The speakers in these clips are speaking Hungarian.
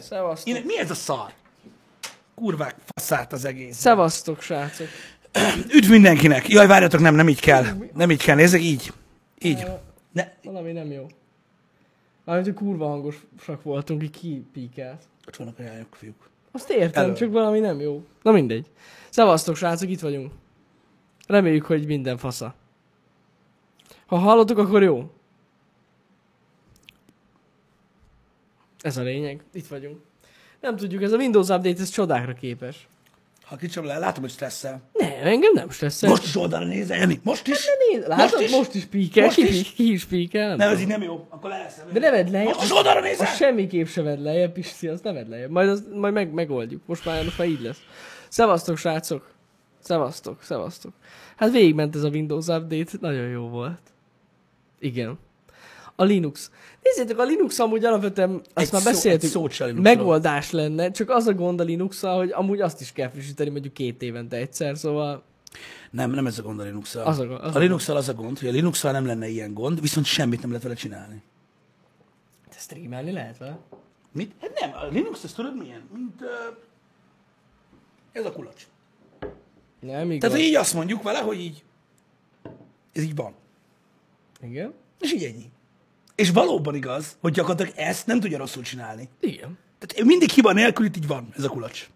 Szevasztok. Én, mi ez a szar? Kurvák, faszát az egész. Szevasztok, srácok. Üdv mindenkinek! Jaj, várjatok, nem, nem így kell. Nem így kell, nézzek, így. Így. Ne, Valami nem jó. Mármint, hogy kurva hangosak voltunk, így kiípíkelt. ott vannak a jányok, fiúk. Azt értem, Elő. csak valami nem jó. Na mindegy. Szevasztok, srácok, itt vagyunk. Reméljük, hogy minden fasza. Ha hallottuk, akkor jó. Ez a lényeg. Itt vagyunk. Nem tudjuk, ez a Windows Update, ez csodákra képes. Ha kicsem le, látom, hogy stresszel. Nem, engem nem stresszel. Most is oldalra nézel, Jani. Most is? Nézd, látod, most Most is, most is píkel, Most ki, is? ki is píkel, nem Nem, ez így nem jó. Akkor le lesz. De ne vedd lejjebb. Most is oldalra nézel? semmiképp se vedd lejjebb, Pisti, azt ne vedd lejjebb. Majd, az, majd meg, megoldjuk. Most már, most már így lesz. Szevasztok, srácok. Szevasztok, szevasztok. Hát végigment ez a Windows Update, nagyon jó volt. Igen. A Linux. Nézzétek, a Linux amúgy alapvetően, azt Egy már szó- beszéltük, Linuxról. megoldás lenne, csak az a gond a linux hogy amúgy azt is kell frissíteni mondjuk két évente egyszer, szóval Nem, nem ez a gond a linux Az a az A linux az a gond, hogy a linux nem lenne ilyen gond, viszont semmit nem lehet vele csinálni. te streamelni lehet vele. Mit? Hát nem, a Linux, ezt tudod milyen? Mint, uh, ez a kulacs. Nem, igaz. Tehát, így azt mondjuk vele, hogy így, ez így van. Igen. És így ennyi. És valóban igaz, hogy gyakorlatilag ezt nem tudja rosszul csinálni. Igen. Tehát mindig hiba nélkül itt így van ez a kulacs.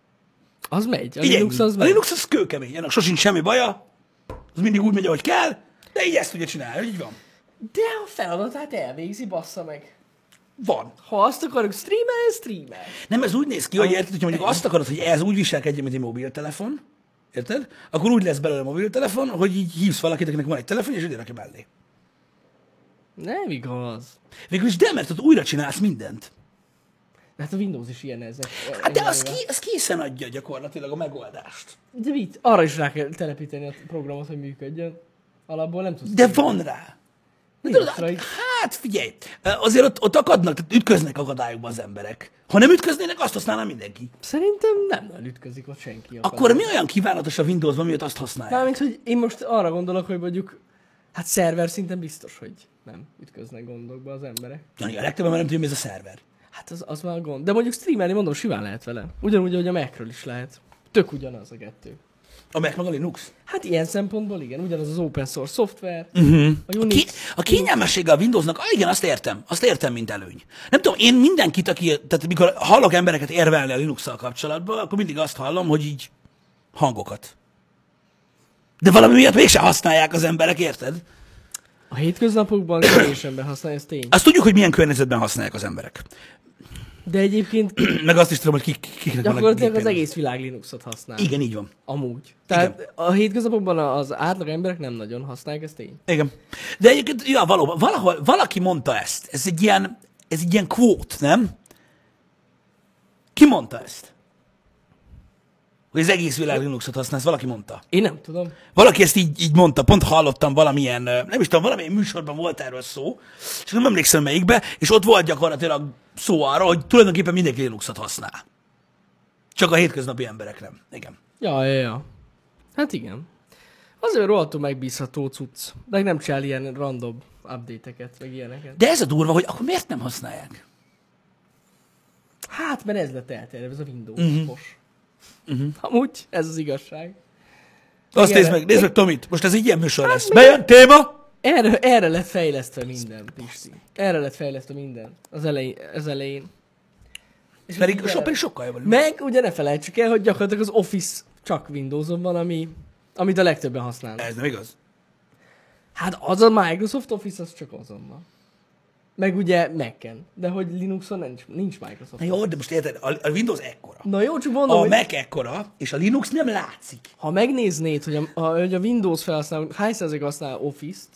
Az megy. A Így Linux az a megy. Linux az kőkemény, ennek sosincs semmi baja, az mindig úgy megy, ahogy kell, de így ezt tudja csinálni, hogy így van. De a feladatát elvégzi, bassza meg. Van. Ha azt akarok streamelni, streamel. Nem, ez úgy néz ki, hogy érted, hogyha mondjuk azt akarod, hogy ez úgy viselkedjen, mint egy mobiltelefon, érted? Akkor úgy lesz belőle a mobiltelefon, hogy így hívsz valakit, akinek van egy telefon, és ide rakja mellé. Nem igaz. Végülis de, mert ott újra csinálsz mindent. De hát a Windows is ilyen ezek. Hát de az, ki, az készen adja gyakorlatilag a megoldást. De mit? Arra is rá kell telepíteni a programot, hogy működjön. Alapból nem tudsz. De van rá. De tudod, hát figyelj, azért ott, ott akadnak, tehát ütköznek akadályokba az emberek. Ha nem ütköznének, azt használná mindenki. Szerintem nem nagyon ütközik ott senki. Akkor mi olyan kívánatos a Windowsban, miért azt használják? Mármint, hogy én most arra gondolok, hogy mondjuk, hát szerver szinten biztos, hogy nem ütköznek gondokba az emberek. Jani, a legtöbben már nem tudja, mi ez a szerver. Hát az, az már gond. De mondjuk streamelni, mondom, simán lehet vele. Ugyanúgy, hogy a Macről is lehet. Tök ugyanaz a kettő. A Mac meg a Linux. Hát ilyen szempontból igen, ugyanaz az open source szoftver, Uh-huh. a A, Unix. ki, a kényelmessége a Windowsnak, ah, igen, azt értem, azt értem, mint előny. Nem tudom, én mindenkit, aki, tehát mikor hallok embereket érvelni a linux kapcsolatban, akkor mindig azt hallom, hogy így hangokat. De valami miatt mégsem használják az emberek, érted? A hétköznapokban kevés ember használja, ez tény. Azt tudjuk, hogy milyen környezetben használják az emberek. De egyébként Meg azt is tudom, hogy kik, kiknek gyakorlatilag az egész világ Linuxot használ. Igen, így van. Amúgy. Tehát a hétköznapokban az átlag emberek nem nagyon használják, ez tény. Igen. De egyébként, ja, valóban, valahol, valaki mondta ezt. Ez egy ilyen, ez egy ilyen quote, nem? Ki mondta ezt? Hogy az egész világ Linuxot használsz, valaki mondta. Én nem tudom. Valaki ezt így, így mondta, pont hallottam valamilyen, nem is tudom, valamilyen műsorban volt erről szó, és nem emlékszem melyikbe, és ott volt gyakorlatilag szó arról, hogy tulajdonképpen mindenki Linuxot használ. Csak a hétköznapi emberek nem. Igen. Ja, ja, ja. Hát igen. Azért rohadtul megbízható cucc. De nem csinál ilyen random update-eket, meg ilyeneket. De ez a durva, hogy akkor miért nem használják? Hát, mert ez lett elterjedve, ez a Windows uh-huh. Uh-huh. Amúgy, ez az igazság. Azt nézd meg, nézd meg, Tomit, most ez egy ilyen műsor lesz. mi- Bejön téma? Erre, erre lett fejlesztve minden, Pisti. Erre lett fejlesztve minden. Az elején. Az elején. És Pedig, ugye- so, pedig sokkal jobb. Meg ugye ne felejtsük el, hogy gyakorlatilag az Office csak Windowson van, ami, amit a legtöbben használnak. Ez nem igaz. Hát az a Microsoft Office, az csak azon van. Meg ugye Mac-en. De hogy Linuxon nincs, nincs Microsoft. Na jó, de most érted, a, Windows ekkora. Na jó, csak mondom, A hogy Mac ekkora, és a Linux nem látszik. ha megnéznéd, hogy a, a, hogy a Windows felhasználó, hány százalék használ Office-t,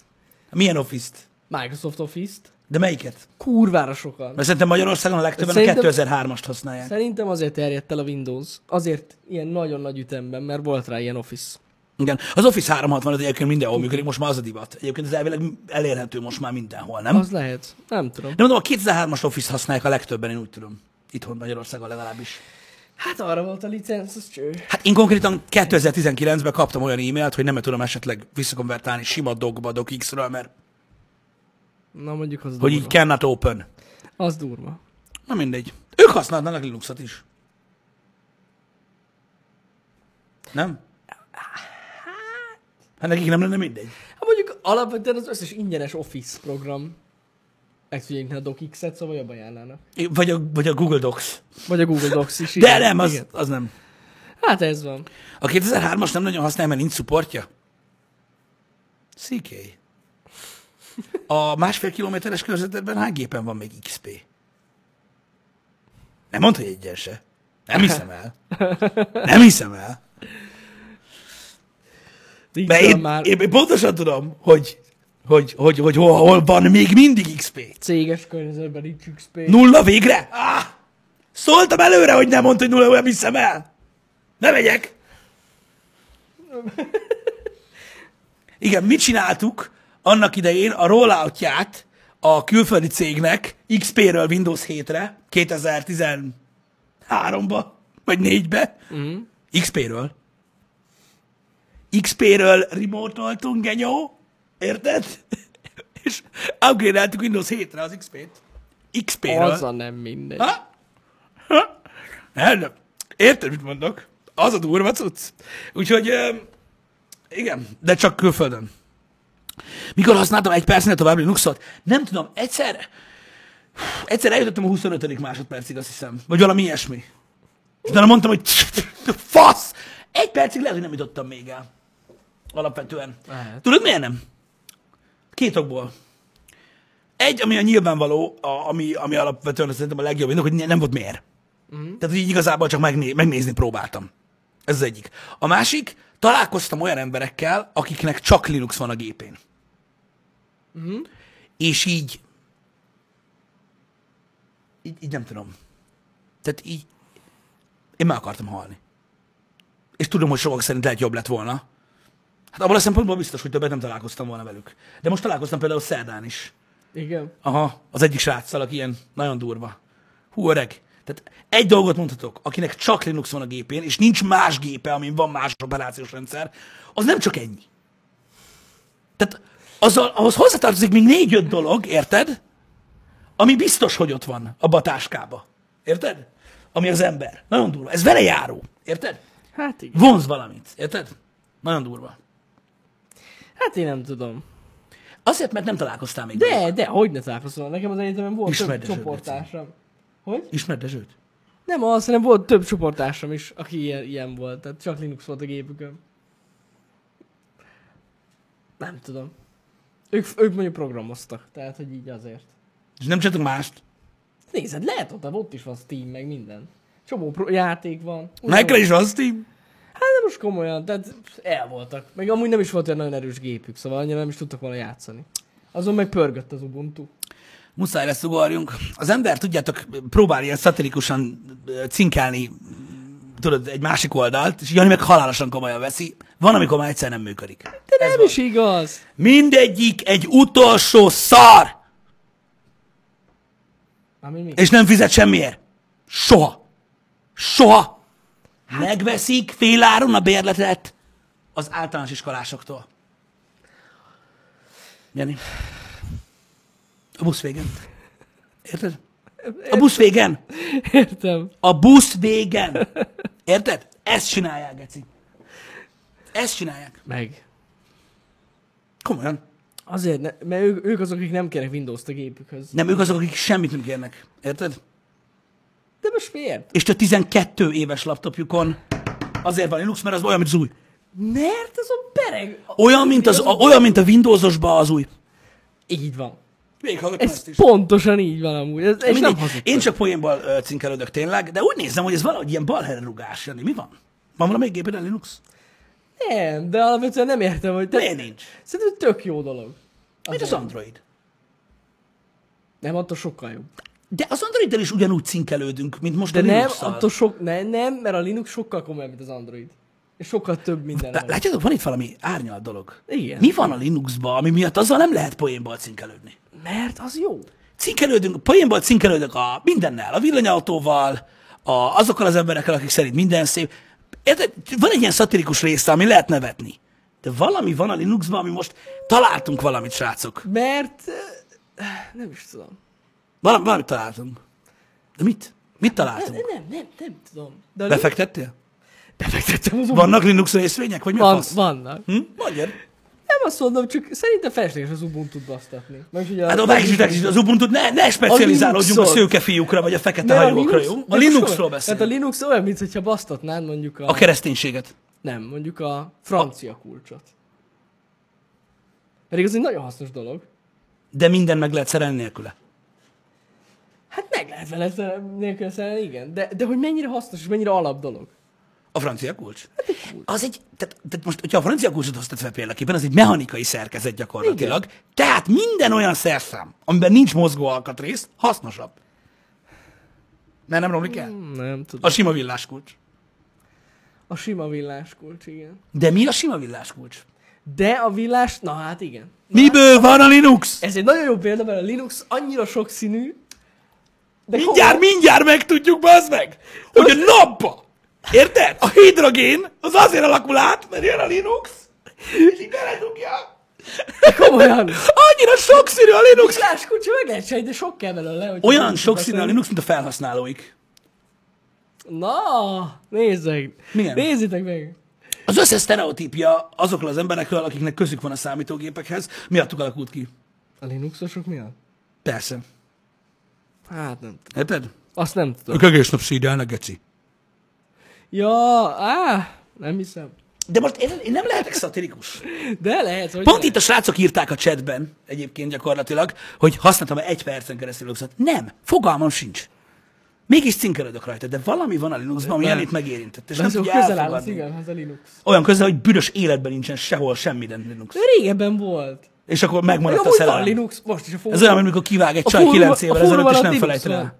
Milyen Office-t? Microsoft Office-t, Melyiket? kurvára sokan. Mert szerintem Magyarországon a legtöbben Szerintem- a 2003-ast használják. Szerintem azért terjedt el a Windows. Azért ilyen nagyon nagy ütemben, mert volt rá ilyen Office. Igen. Az Office 365 egyébként mindenhol működik, most már az a divat. Egyébként ez elvileg elérhető most már mindenhol, nem? Az lehet. Nem tudom. De mondom, a 2003-as Office használják a legtöbben, én úgy tudom. Itthon Magyarországon legalábbis. Hát arra volt a licenc, az cső. Hát én konkrétan 2019-ben kaptam olyan e-mailt, hogy nem tudom esetleg visszakonvertálni sima dogba, docx-ről, mert Na mondjuk az hogy durva. így cannot open. Az durva. Na mindegy. Ők használnak Linuxot is. Nem? Hát nekik nem lenne mindegy. Hát mondjuk alapvetően az összes ingyenes Office program, meg tudják a DocX-et, szóval jobb ajánlának. Vagy a, vagy a Google Docs. Vagy a Google Docs is. De igen, nem, az, igen. az nem. Hát ez van. A 2003-as nem nagyon használja, mert nincs supportja? CK. A másfél kilométeres körzetedben hány gépen van még XP? Nem mondta, hogy egyen se. Nem hiszem el. Nem hiszem el. Nincs Mert én, már én, én pontosan tudom, hogy, hogy, hogy, hogy hol, hol van még mindig XP. céges környezetben nincs XP. Nulla végre? Ah! Szóltam előre, hogy nem mondta, hogy nulla, nem hiszem el. Ne megyek. Igen, mit csináltuk annak idején a rolloutját a külföldi cégnek XP-ről Windows 7-re 2013-ba, vagy 4-be. Uh-huh. XP-ről. XP-ről remote-oltunk, genyó. Érted? És upgrade-eltük Windows 7-re az XP-t. XP-ről. Az a nem mindegy. Ha? Ha? Nem, nem. Érted, mit mondok? Az a durva cucc. Úgyhogy, igen, de csak külföldön. Mikor használtam egy percnél tovább Linuxot? Nem tudom, egyszer, egyszer eljutottam a 25. másodpercig, azt hiszem. Vagy valami ilyesmi. És utána mondtam, hogy fasz! Egy percig lehet, hogy nem jutottam még el. Alapvetően. Lehet. Tudod, miért nem? Két okból. Egy, ami a nyilvánvaló, a, ami, ami alapvetően szerintem a legjobb, indok, hogy nem volt miért. Uh-huh. Tehát, hogy így igazából csak megné, megnézni próbáltam. Ez az egyik. A másik, találkoztam olyan emberekkel, akiknek csak Linux van a gépén. Uh-huh. És így, így, így nem tudom. Tehát így, én meg akartam halni. És tudom, hogy sokak szerint lehet jobb lett volna. Hát abban a szempontból biztos, hogy többet nem találkoztam volna velük. De most találkoztam például szerdán is. Igen. Aha, az egyik sráccal, aki ilyen nagyon durva. Hú, öreg. Tehát egy dolgot mondhatok, akinek csak Linux van a gépén, és nincs más gépe, amin van más operációs rendszer, az nem csak ennyi. Tehát azzal, ahhoz hozzátartozik még négy-öt dolog, érted? Ami biztos, hogy ott van abba a táskába. Érted? Ami az ember. Nagyon durva. Ez vele járó. Érted? Hát igen. Vonz valamit. Érted? Nagyon durva. Hát én nem tudom. Azért, mert nem találkoztál még. De, de, hogy ne találkozol? Nekem az egyetemen volt Ismerd több Dezsőt, csoporttársam. Hogy? Ismered Dezsőt? Nem, azt hanem volt több csoporttársam is, aki ilyen, ilyen volt. Tehát csak Linux volt a gépükön. Nem tudom. Ők, ők mondjuk programoztak, tehát hogy így azért. És nem csináltak mást? Nézed, lehet ott, ott is van Steam, meg minden. Csomó pro- játék van. Nekre is az, Steam? Hát most komolyan, tehát el voltak. Meg amúgy nem is volt olyan nagyon erős gépük, szóval annyira nem is tudtak volna játszani. Azon meg pörgött az Ubuntu. Muszáj lesz ugorjunk. Az ember, tudjátok, próbál ilyen szatirikusan cinkelni, tudod, egy másik oldalt, és Jani meg halálosan komolyan veszi. Van, amikor már egyszer nem működik. De nem van. is igaz. Mindegyik egy utolsó szar, Ami mi? és nem fizet semmiért. Soha. Soha. Megveszik féláron a bérletet az általános iskolásoktól. Jani. A busz végen. Érted? A busz végen. Értem. A busz végen. Érted? Ezt csinálják, Geci. Ezt csinálják. Meg. Komolyan. Azért, ne, mert ők, ők azok, akik nem kérnek Windows-t a gépükhöz. Nem, ők azok, akik semmit nem kérnek. Érted? De most miért? És a 12 éves laptopjukon azért van Linux, mert az olyan, mint az új. Mert az a bereg. Olyan, mint, az, a, olyan, mint a Windowsosba az új. Így van. Végighallgatom Ez pontosan így van amúgy. Ez, és nem. Én csak poénból ö, cinkelődök tényleg, de úgy nézem, hogy ez valahogy ilyen balherre rugás, Jani. Mi van? Van valami gépeden Linux? Nem, de alapvetően nem értem, hogy... Te... Miért nincs? Szerintem tök jó dolog. Mit az Android? Nem, attól sokkal jobb. De az Androiddel is ugyanúgy cinkelődünk, mint most De a nem, Linux-szal. attól sok... Nem, nem, mert a Linux sokkal komolyabb, mint az Android. És sokkal több minden. Lá-. Látjátok, van itt valami árnyalt dolog. Igen. Mi van a Linuxban, ami miatt azzal nem lehet poénból cinkelődni? Mert az jó. Cinkelődünk, poénból cinkelődök a mindennel, a villanyautóval, a, azokkal az emberekkel, akik szerint minden szép. Érted? Van egy ilyen szatirikus része, ami lehet nevetni. De valami van a Linuxban, ami most találtunk valamit, srácok. Mert... Nem is tudom. Valami, valamit találtunk. De mit? Mit találtunk? Nem, nem, nem tudom. De a Befektettél? Befektettem az Vannak Linux részvények, vagy mi a Van, fasz? vannak. Hm? Mondjad. Nem azt mondom, csak szerintem felesleges az Ubuntu-t basztatni. Meg ugye Hát a megzsítek az Ubuntu, ne, ne specializálódjunk a, Linuxot. szőke fiúkra, vagy a fekete Mert hajókra, jó? A Linuxról soha- beszél. Tehát a Linux olyan, mintha basztatnád mondjuk a... A kereszténységet. Nem, mondjuk a francia kulcsot. Pedig az egy nagyon hasznos dolog. De minden meg lehet szerelni nélküle. Hát meg lehet vele szerelni, nélkül szerelni, igen. De, de hogy mennyire hasznos és mennyire alap dolog. A francia kulcs? Az egy, tehát, tehát most, hogyha a francia kulcsot hoztad fel példaképpen, az egy mechanikai szerkezet gyakorlatilag. Igen. Tehát minden olyan szerszám, amiben nincs mozgó alkatrész, hasznosabb. Mert nem romlik el? Hmm, Nem tudom. A sima villás kulcs. A sima villás kulcs, igen. De mi a sima villás kulcs? De a villás, na hát igen. Miből van a Linux? Ez egy nagyon jó példa, mert a Linux annyira sokszínű, de Mindjárt, mindjárt megtudjuk, bazd meg, hogy a napba, érted? A hidrogén az azért alakul át, mert jön a Linux, és így beledugja. komolyan. Annyira sokszínű a Linux. Kulcsa meg lehet de sok kell belőle. hogy Olyan sokszínű a. Linux, mint a felhasználóik. Na, nézzek. Milyen? Nézzétek meg. Az összes sztereotípia azokról az emberekről, akiknek közük van a számítógépekhez, miattuk alakult ki. A Linuxosok miatt? Persze. Hát nem tudom. Érted? Azt nem tudom. Ők egész nap szídelnek, geci. Ja, á, nem hiszem. De most én, én nem lehetek szatirikus. De lehet, hogy Pont lehet. itt a srácok írták a chatben, egyébként gyakorlatilag, hogy használtam egy percen keresztül Linuxot. Nem, fogalmam sincs. Mégis cinkelődök rajta, de valami van a Linuxban, ami. Janit megérintett, és De nem tudja közel áll az elfogadni. igazhoz a Linux. Olyan közel, hogy büdös életben nincsen sehol semmiden Linux. De régebben volt. És akkor Meg megmaradt a amúgy van szerelem. Linux, most is a fórum. Ez olyan, amikor kivág egy A csaj fórumon- 9 a évvel ezelőtt, és nem van. el.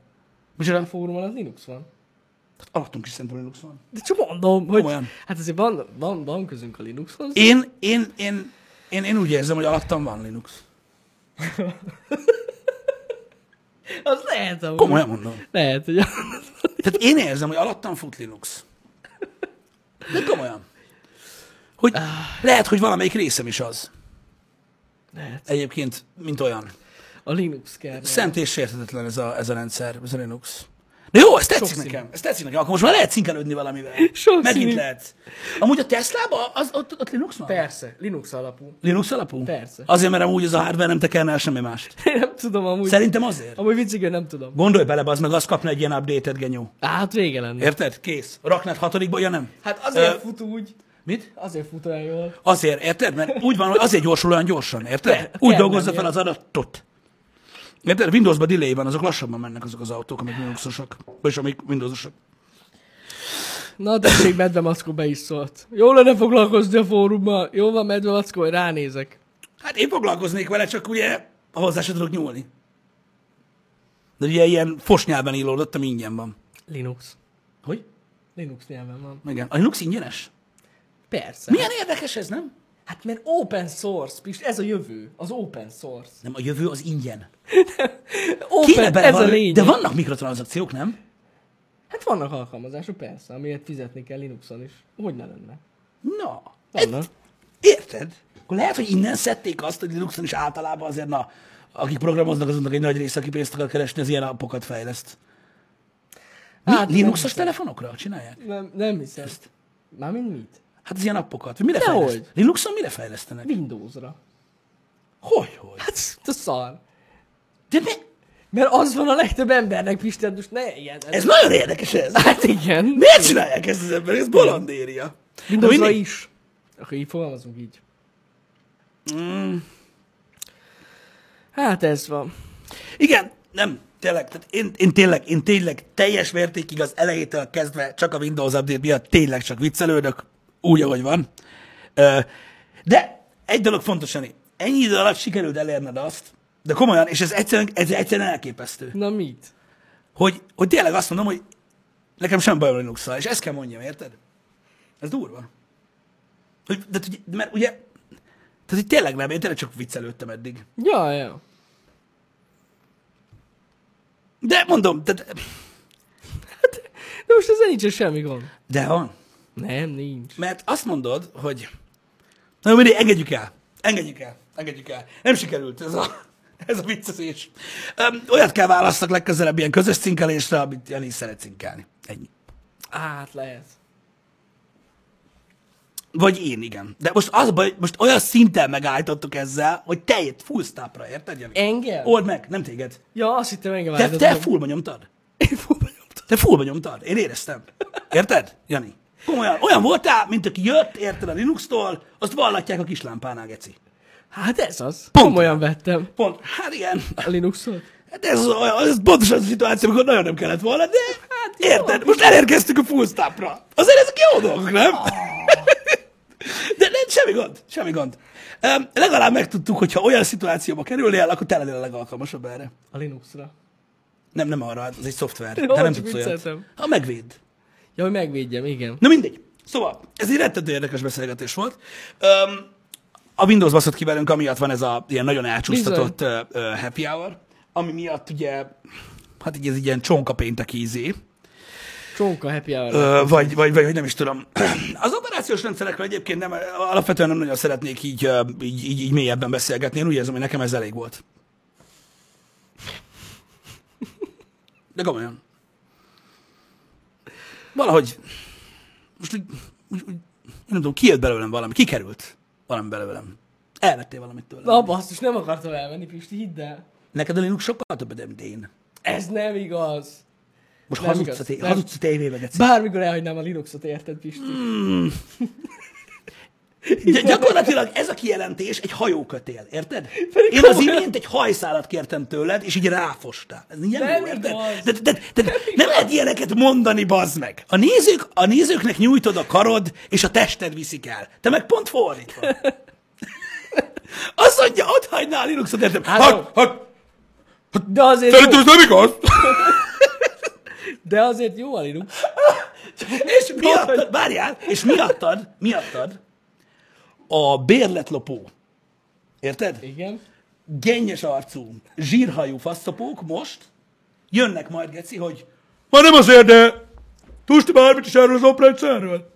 Micsoda? A fórumon az Linux van. Alattunk is szerintem Linux van. De csak mondom, hogy Komolyan. hát azért van, van, van közünk a Linuxhoz. Én, én, én, én, én úgy érzem, hogy alattam van Linux. Az lehet, amúgy. Komolyan mondom. Lehet, hogy Tehát én érzem, hogy alattam fut Linux. De komolyan. Hogy lehet, hogy valamelyik részem is az. Lehet. Egyébként, mint olyan. A Linux kell. Szent és sérthetetlen ez a, ez a rendszer, ez a Linux. De jó, ez tetszik Sokszínű. nekem. Ez tetszik nekem. Akkor most már lehet szinkelődni valamivel. Sokszínű. Megint lehet. Amúgy a Tesla-ban az, ott, ott Linux van? Persze, Linux alapú. Linux alapú? Persze. Azért, mert amúgy az a hardware nem tekelne el semmi mást. Én nem tudom amúgy. Szerintem azért. Amúgy viccig, nem tudom. Gondolj bele, az meg azt kapna egy ilyen update-et, genyó. Hát vége lenne. Érted? Kész. Raknád hatodikba, ja nem? Hát azért Ö, fut úgy. Mit? Azért fut olyan jól. Azért, érted? Mert úgy van, hogy azért gyorsul olyan gyorsan, érted? Kell- úgy dolgozza fel az adatot. Érted? Windowsban delay van, azok lassabban mennek azok az autók, amik Linuxosak. Vagyis amik Windowsosak. Na, tessék, Medve Mackó be is szólt. Jó lenne foglalkozni a fórummal. Jó van, Medve Mackó, hogy ránézek. Hát én foglalkoznék vele, csak ugye hozzá se tudok nyúlni. De ugye ilyen fos nyelven íródott, ami ingyen van. Linux. Hogy? Linux nyelven van. Igen. A Linux ingyenes? Persze. Milyen érdekes ez, nem? Hát mert open source, Pist, ez a jövő. Az open source. Nem, a jövő az ingyen. Open, Kéne ez bele a lényeg. De vannak mikrotranszakciók, nem? Hát vannak alkalmazások, persze, amiért fizetni kell Linuxon is. Hogy ne lenne? Na. Vannak. Érted? Akkor lehet, hogy innen szedték azt, hogy Linuxon is általában azért, na, akik programoznak, azoknak egy nagy része, aki pénzt akar keresni, az ilyen appokat fejleszt. Mi? Hát, Linuxos telefonokra csinálják? Nem, nem hiszem. Mármint mit? Hát az ilyen appokat. Mire Dehogy. fejleszt? Linuxon mire fejlesztenek? Windowsra. Hogy, hogy? Hát, ez szar. De mi? Mert az van a legtöbb embernek, Pisten, most ne ilyen. Ez nagyon érdekes ez. Hát igen. Miért csinálják ezt az emberek? Ez bolondéria. Windowsra mindig- is. Akkor így fogalmazunk így. Mm, Hát ez van. igen, nem, tényleg, tehát én, én tényleg, én tényleg teljes mértékig az elejétől kezdve csak a Windows Update miatt tényleg csak viccelődök, úgy, ahogy van. De egy dolog fontos, Jani. Ennyi idő alatt sikerült elérned azt, de komolyan, és ez egyszerűen, ez egyszerűen elképesztő, Na mit? hogy, hogy tényleg azt mondom, hogy nekem sem bajom linux és ezt kell mondjam, érted? Ez durva. Hogy, de, de mert ugye, tehát hogy tényleg nem, én tényleg csak viccelődtem eddig. Ja, ja. De mondom, tehát, De most ezzel nincsen semmi gond. de van. Nem, nincs. Mert azt mondod, hogy na jó, mindegy, engedjük el. Engedjük el. Engedjük el. Nem sikerült ez a, Ez a viccezés. Öm, olyat kell választak legközelebb ilyen közös cinkelésre, amit Jani szeret cinkelni. Ennyi. Hát lehet. Vagy én, igen. De most az baj, most olyan szinten megállítottuk ezzel, hogy te itt full stopra, érted, Jani? Engem? Old meg, nem téged. Ja, azt hittem engem Te, te fullba nyomtad. Én fullba nyomtam. Te fullba nyomtad. Én éreztem. Érted, Jani? Komolyan, olyan voltál, mint aki jött, érted a Linux-tól, azt vallatják a kislámpánál, geci. Hát ez az. Pont Komolyan vettem Pont, hát igen. a Linuxot. Hát ez, az olyan- ez pontosan az a szituáció, amikor nagyon nem kellett volna, de hát érted, most elérkeztük a full stopra. Azért ezek jó dolgok, nem? De nem, semmi gond, semmi gond. Um, legalább megtudtuk, hogy ha olyan szituációba kerülnél, akkor te lennél a legalkalmasabb erre. A Linuxra. Nem, nem arra, az egy szoftver. Jó, de nem tudsz olyat. Ha megvéd. Ja, hogy megvédjem, igen. Na mindegy. Szóval, ez egy rettentő érdekes beszélgetés volt. Um, a Windows baszott ki velünk, amiatt van ez a ilyen nagyon elcsúsztatott uh, uh, happy hour, ami miatt ugye, hát így ez egy ilyen csonka pénteki izé, Csonka happy hour. Ö, vagy, vagy, vagy, vagy nem is tudom. Az operációs rendszerekről egyébként nem, alapvetően nem nagyon szeretnék így, így, így, így mélyebben beszélgetni. Én úgy érzem, hogy nekem ez elég volt. De komolyan. Valahogy, most úgy, úgy, úgy nem tudom, kijött belőlem valami, kikerült valami belőlem. Elvettél valamit tőlem. Na, basszus, nem akartam elmenni, Pisti, hidd el. Neked a Linux sokkal többet, mint én. Ez nem igaz. Most Nem hazudsz igaz, a, té- nem. hazudsz a tévébe. Bármikor elhagynám a Linuxot, érted, Pisti? Gy- gyakorlatilag ez a kijelentés egy hajókötél, érted? Pedig Én az imént egy hajszálat kértem tőled, és így ráfostál. Ez Nem jó, érted? De, de, de, de nem lehet ilyeneket mondani, bazd meg. A, nézők, a nézőknek nyújtod a karod, és a tested viszik el. Te meg pont fordítva. Azt mondja, ott hagynál Linuxot, értem? Hát, Hát, hát, De azért, szerintem jó, ez nem igaz. de azért jó a Linux. És miattad, várjál, és miattad, miattad a bérletlopó, érted? Igen. gennyes arcú, zsírhajú faszopók most jönnek majd, Geci, hogy ma nem azért, de tudsz bármit is erről az oprendszerről?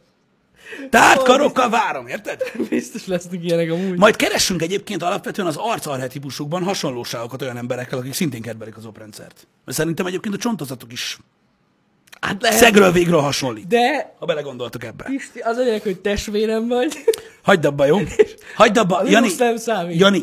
Tehát karokkal várom, érted? Biztos lesznek ilyenek amúgy. Majd keressünk egyébként alapvetően az arcarhetipusukban hasonlóságokat olyan emberekkel, akik szintén kedvelik az oprendszert. Mert szerintem egyébként a csontozatuk is Hát lehet. szegről végről hasonlít. De, Ha belegondoltok ebbe. Pisti, az lényeg, hogy testvérem vagy. Hagyd abba, jó? Hagyd abba, Jani. Nem számít. Jani,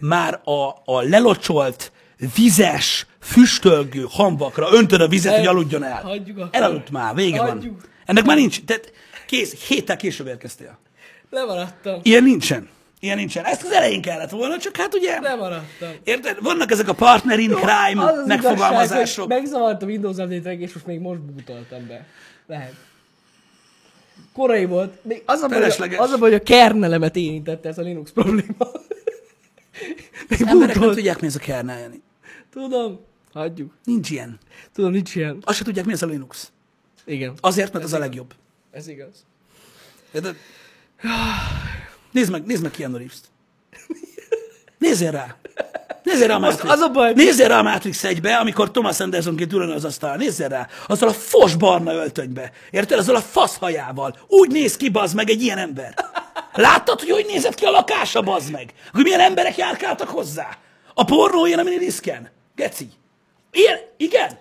már a, a lelocsolt, vizes, füstölgő hamvakra öntöd a vizet, Nem. hogy aludjon el. Hagyjuk akkor. Elaludt már, vége Hagyjuk. van. Ennek már nincs. Tehát kész, héttel később érkeztél. Lemaradtam. Ilyen nincsen. Ilyen nincsen. Ezt az elején kellett volna, csak hát ugye... Lemaradtam. Érted? Vannak ezek a partner in crime Az az megfogalmazások. igazság, megzavart a Windows update és most még most bútoltam be. Lehet. Korai volt. Még az a baj, az a baj, hogy a kernelemet érintette ez a Linux probléma. még Emberek nem tudják, mi ez a kernel, Jani. Tudom. Hagyjuk. Nincs ilyen. Tudom, nincs ilyen. Azt se tudják, mi ez a Linux. Igen. Azért, mert az a legjobb. Ez igaz. Érted? Nézd meg, nézd meg Keanu Reeves-t. Nézzél rá. Nézzél rá a Most Matrix. az a baj- Nézzél rá a Matrix 1-be, amikor Thomas Andersonként ül az asztal. Nézzél rá. Azzal a fos barna öltönybe. Érted? Azzal a fasz hajával. Úgy néz ki, bazd meg, egy ilyen ember. Láttad, hogy hogy nézett ki a lakása, bazd meg? Hogy milyen emberek járkáltak hozzá? A pornó ilyen, amin diszken. Geci. Ilyen, igen.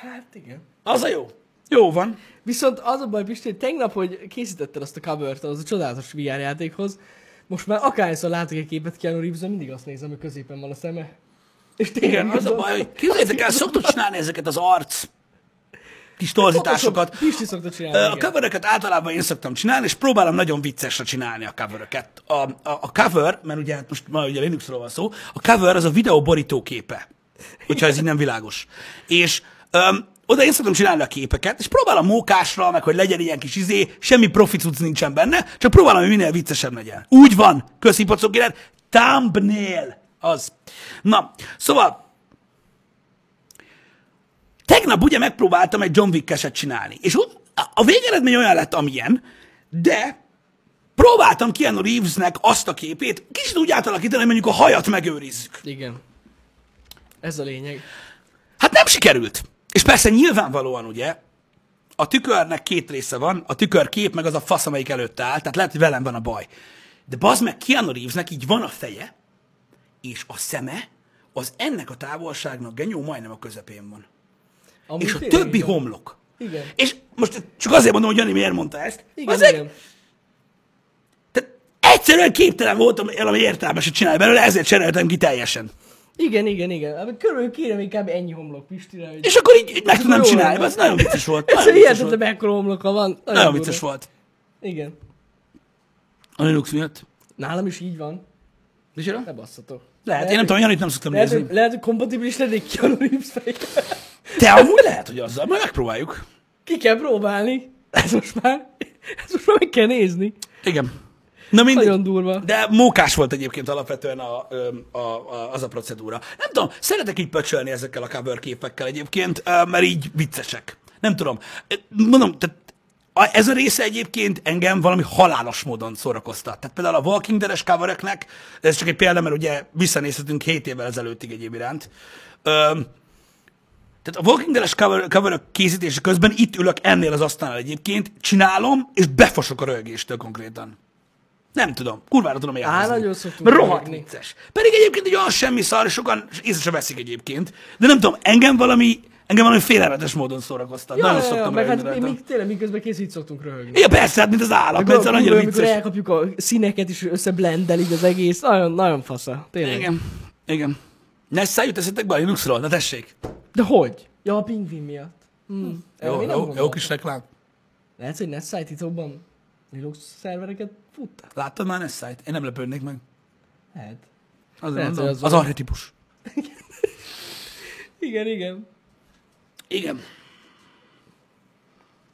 Hát igen. Az a jó. Jó van. Viszont az a baj, Pisti, hogy tegnap, hogy készítetted azt a covert az a csodálatos VR játékhoz, most már akárhányszor látok egy képet Keanu reeves mindig azt nézem, hogy középen van a szeme. És tényleg Igen, az a baj, hogy képzeljétek el, szoktuk csinálni ezeket az arc kis torzításokat. Pisti szokta csinálni. A coveröket általában én szoktam csinálni, és próbálom nagyon viccesre csinálni a coveröket. A, a, a cover, mert ugye hát most ma ugye Linuxról van szó, a cover az a videó borítóképe, hogyha ez így nem világos. És öm, oda én szoktam csinálni a képeket, és próbálom mókásra, meg hogy legyen ilyen kis izé, semmi profi cucc nincsen benne, csak próbálom, hogy minél viccesebb legyen. Úgy van, köszi pocok, thumbnail, az. Na, szóval, Tegnap ugye megpróbáltam egy John Wick-eset csinálni, és a végeredmény olyan lett, amilyen, de próbáltam Keanu Reevesnek azt a képét kicsit úgy átalakítani, hogy mondjuk a hajat megőrizzük. Igen. Ez a lényeg. Hát nem sikerült. És persze nyilvánvalóan ugye, a tükörnek két része van, a tükör kép meg az a fasz, amelyik előtte áll, tehát lehet, hogy velem van a baj. De bazd meg Keanu Reevesnek így van a feje, és a szeme, az ennek a távolságnak genyó majdnem a közepén van. Amúgy És a többi van. homlok. Igen. És most csak azért mondom, hogy Jani miért mondta ezt. Igen, Azért, igen. Tehát egyszerűen képtelen voltam valami értelmeset csinálni belőle, ezért cseréltem ki teljesen. Igen, igen, igen. Körülbelül kérem inkább ennyi homlok Pistire, hogy... És akkor így, így meg tudnám csinálni. Ez nagyon vicces volt. Ez hihetetlen mekkora homloka van. Nagyon, Nagyon vicces volt. Igen. A Linux miatt. Nálam is így van. Micsoda? Ne basszatok. Lehet, én nem tudom, Janit nem szoktam Lehet, nézni. hogy, lehet, hogy kompatibilis lennék ki a Reeves. Te amúgy lehet, hogy azzal, majd megpróbáljuk. Ki kell próbálni. Ez most már, ez most már meg kell nézni. Igen. Na mindegy. Nagyon durva. De mókás volt egyébként alapvetően a, a, a, az a procedúra. Nem tudom, szeretek így pöcsölni ezekkel a cover képekkel egyébként, mert így viccesek. Nem tudom. Mondom, tehát ez a része egyébként engem valami halálos módon szórakoztat. Tehát például a Walking Dead-es covereknek, ez csak egy példa, mert ugye visszanézhetünk 7 évvel ezelőttig egyéb iránt. Öm, tehát a Walking Dead-es cover, készítése közben itt ülök ennél az asztalnál egyébként, csinálom, és befosok a rögéstől konkrétan. Nem tudom, kurvára tudom élvezni. nagyon szoktunk rohadt vicces. Pedig egyébként egy olyan semmi szar, és sokan észre sem veszik egyébként. De nem tudom, engem valami, engem valami félelmetes módon szórakoztat. Ja, Nagyon ja, ja, szoktam meg hát mi, mi, tényleg miközben készít szoktunk röhögni. Ja, persze, hát mint az állat, mert Amikor, egyszerűen annyira amikor vicces. elkapjuk a színeket is összeblendelik az egész, nagyon, nagyon fasza. Tényleg. Igen, igen. Nessá jut eszetek be a Linuxról? Na tessék. De hogy? Ja, a pingvin miatt. Hmm. Erre Jó, jó, jó kis reklám. Lehet, hogy Netside titokban Linux szervereket futta? Láttad már Nessá-t? Én nem lepődnék meg. Lehet. Az, Lehet, mondom, az, az arhetipus. Igen, igen. Igen.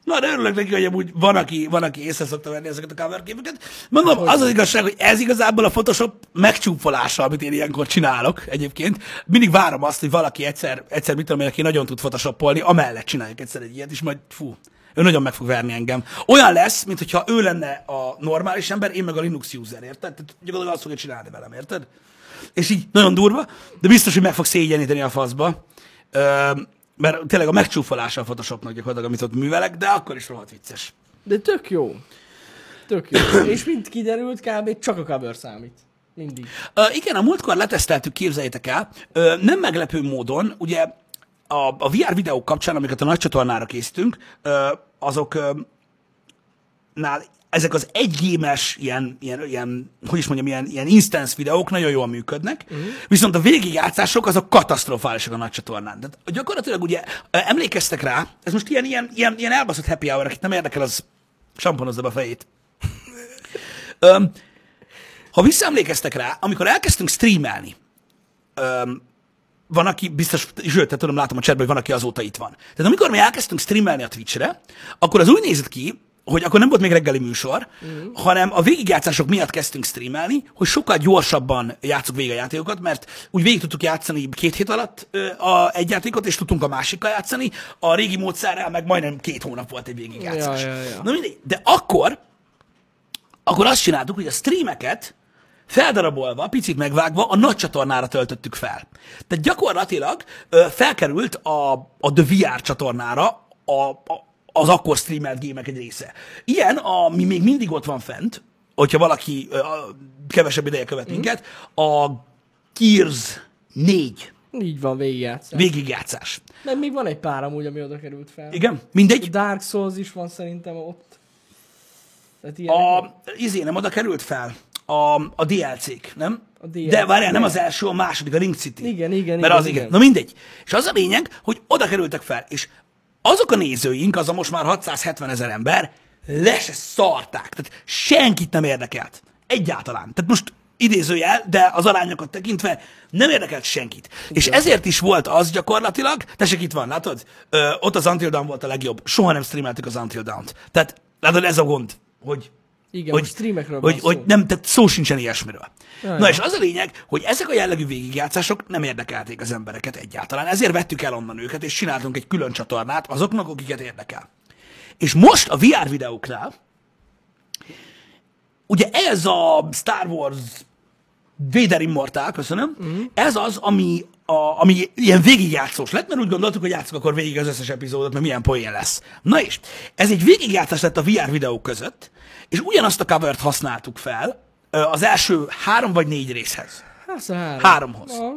Na, de örülök neki, hogy amúgy van, aki, van, aki észre szokta venni ezeket a cover képeket. Mondom, az az igazság, hogy ez igazából a Photoshop megcsúfolása, amit én ilyenkor csinálok egyébként. Mindig várom azt, hogy valaki egyszer, egyszer mit tudom én, aki nagyon tud photoshopolni, amellett csináljuk egyszer egy ilyet, és majd fú, ő nagyon meg fog verni engem. Olyan lesz, mint hogyha ő lenne a normális ember, én meg a Linux user, érted? Tehát gyakorlatilag azt fogja csinálni velem, érted? És így nagyon durva, de biztos, hogy meg fog szégyeníteni a faszba. Ö, mert tényleg a megcsúfolása a Photoshopnak gyakorlatilag, amit ott művelek, de akkor is rohadt vicces. De tök jó. Tök jó. És mint kiderült, kb. csak a cover számít. Mindig. Ö, igen, a múltkor leteszteltük, képzeljétek el, ö, nem meglepő módon, ugye a, a VR videók kapcsán, amiket a nagy csatornára készítünk, azok nál ezek az egygémes, ilyen, ilyen, ilyen, hogy is mondjam, ilyen, ilyen instance videók nagyon jól működnek, uh-huh. viszont a végigjátszások azok katasztrofálisak a nagy csatornán. Tehát gyakorlatilag ugye emlékeztek rá, ez most ilyen, ilyen, ilyen, ilyen elbaszott happy hour, akit nem érdekel, az samponozza be a fejét. Ha visszaemlékeztek rá, amikor elkezdtünk streamelni, van, aki biztos, sőt, te tudom, látom a chatben, hogy van, aki azóta itt van. Tehát amikor mi elkezdtünk streamelni a Twitchre, akkor az úgy nézett ki, hogy akkor nem volt még reggeli műsor, mm. hanem a végigjátszások miatt kezdtünk streamelni, hogy sokkal gyorsabban játszuk végig a játékokat, mert úgy végig tudtuk játszani két hét alatt a, egy játékot, és tudtunk a másikkal játszani. A régi módszerrel meg majdnem két hónap volt egy végigjátszás. Ja, ja, ja. Na mindegy. De akkor, akkor azt csináltuk, hogy a streameket feldarabolva, picit megvágva, a nagy csatornára töltöttük fel. Tehát gyakorlatilag ö, felkerült a, a The VR csatornára a, a, az akkor streamelt gémek egy része. Ilyen, ami még mindig ott van fent, hogyha valaki ö, a, kevesebb ideje követ minket, a Gears 4 Így van, végigjátszás. végigjátszás. Mert még van egy pár amúgy, ami oda került fel. Igen, mindegy. Dark Souls is van szerintem ott. Tehát A, izé nem oda került fel. A, a DLC-k, nem? A DLC, De várjál, nem az első, a második, a Ring City. Igen, igen, Mert igen, az igen. igen. Na mindegy. És az a lényeg, hogy oda kerültek fel, és azok a nézőink, az a most már 670 ezer ember, le se szarták. Tehát senkit nem érdekelt. Egyáltalán. Tehát most idézőjel, de az arányokat tekintve nem érdekelt senkit. És ezért is volt az gyakorlatilag, tessék itt van, látod? Ö, ott az Until Dawn volt a legjobb. Soha nem streameltük az Until Dawn-t. Tehát látod, ez a gond, hogy Igen, hogy, streamekről hogy, hogy nem, tehát szó sincsen ilyesmiről. Ja, Na és az a lényeg, hogy ezek a jellegű végigjátszások nem érdekelték az embereket egyáltalán. Ezért vettük el onnan őket, és csináltunk egy külön csatornát azoknak, akiket érdekel. És most a VR videóknál, ugye ez a Star Wars Vader Immortal, köszönöm, mm. ez az, ami, a, ami ilyen végigjátszós lett, mert úgy gondoltuk, hogy játszok akkor végig az összes epizódot, mert milyen poén lesz. Na és, ez egy végigjátszás lett a VR videók között, és ugyanazt a covert használtuk fel az első három vagy négy részhez. Hát, szóval három. Háromhoz. Ja.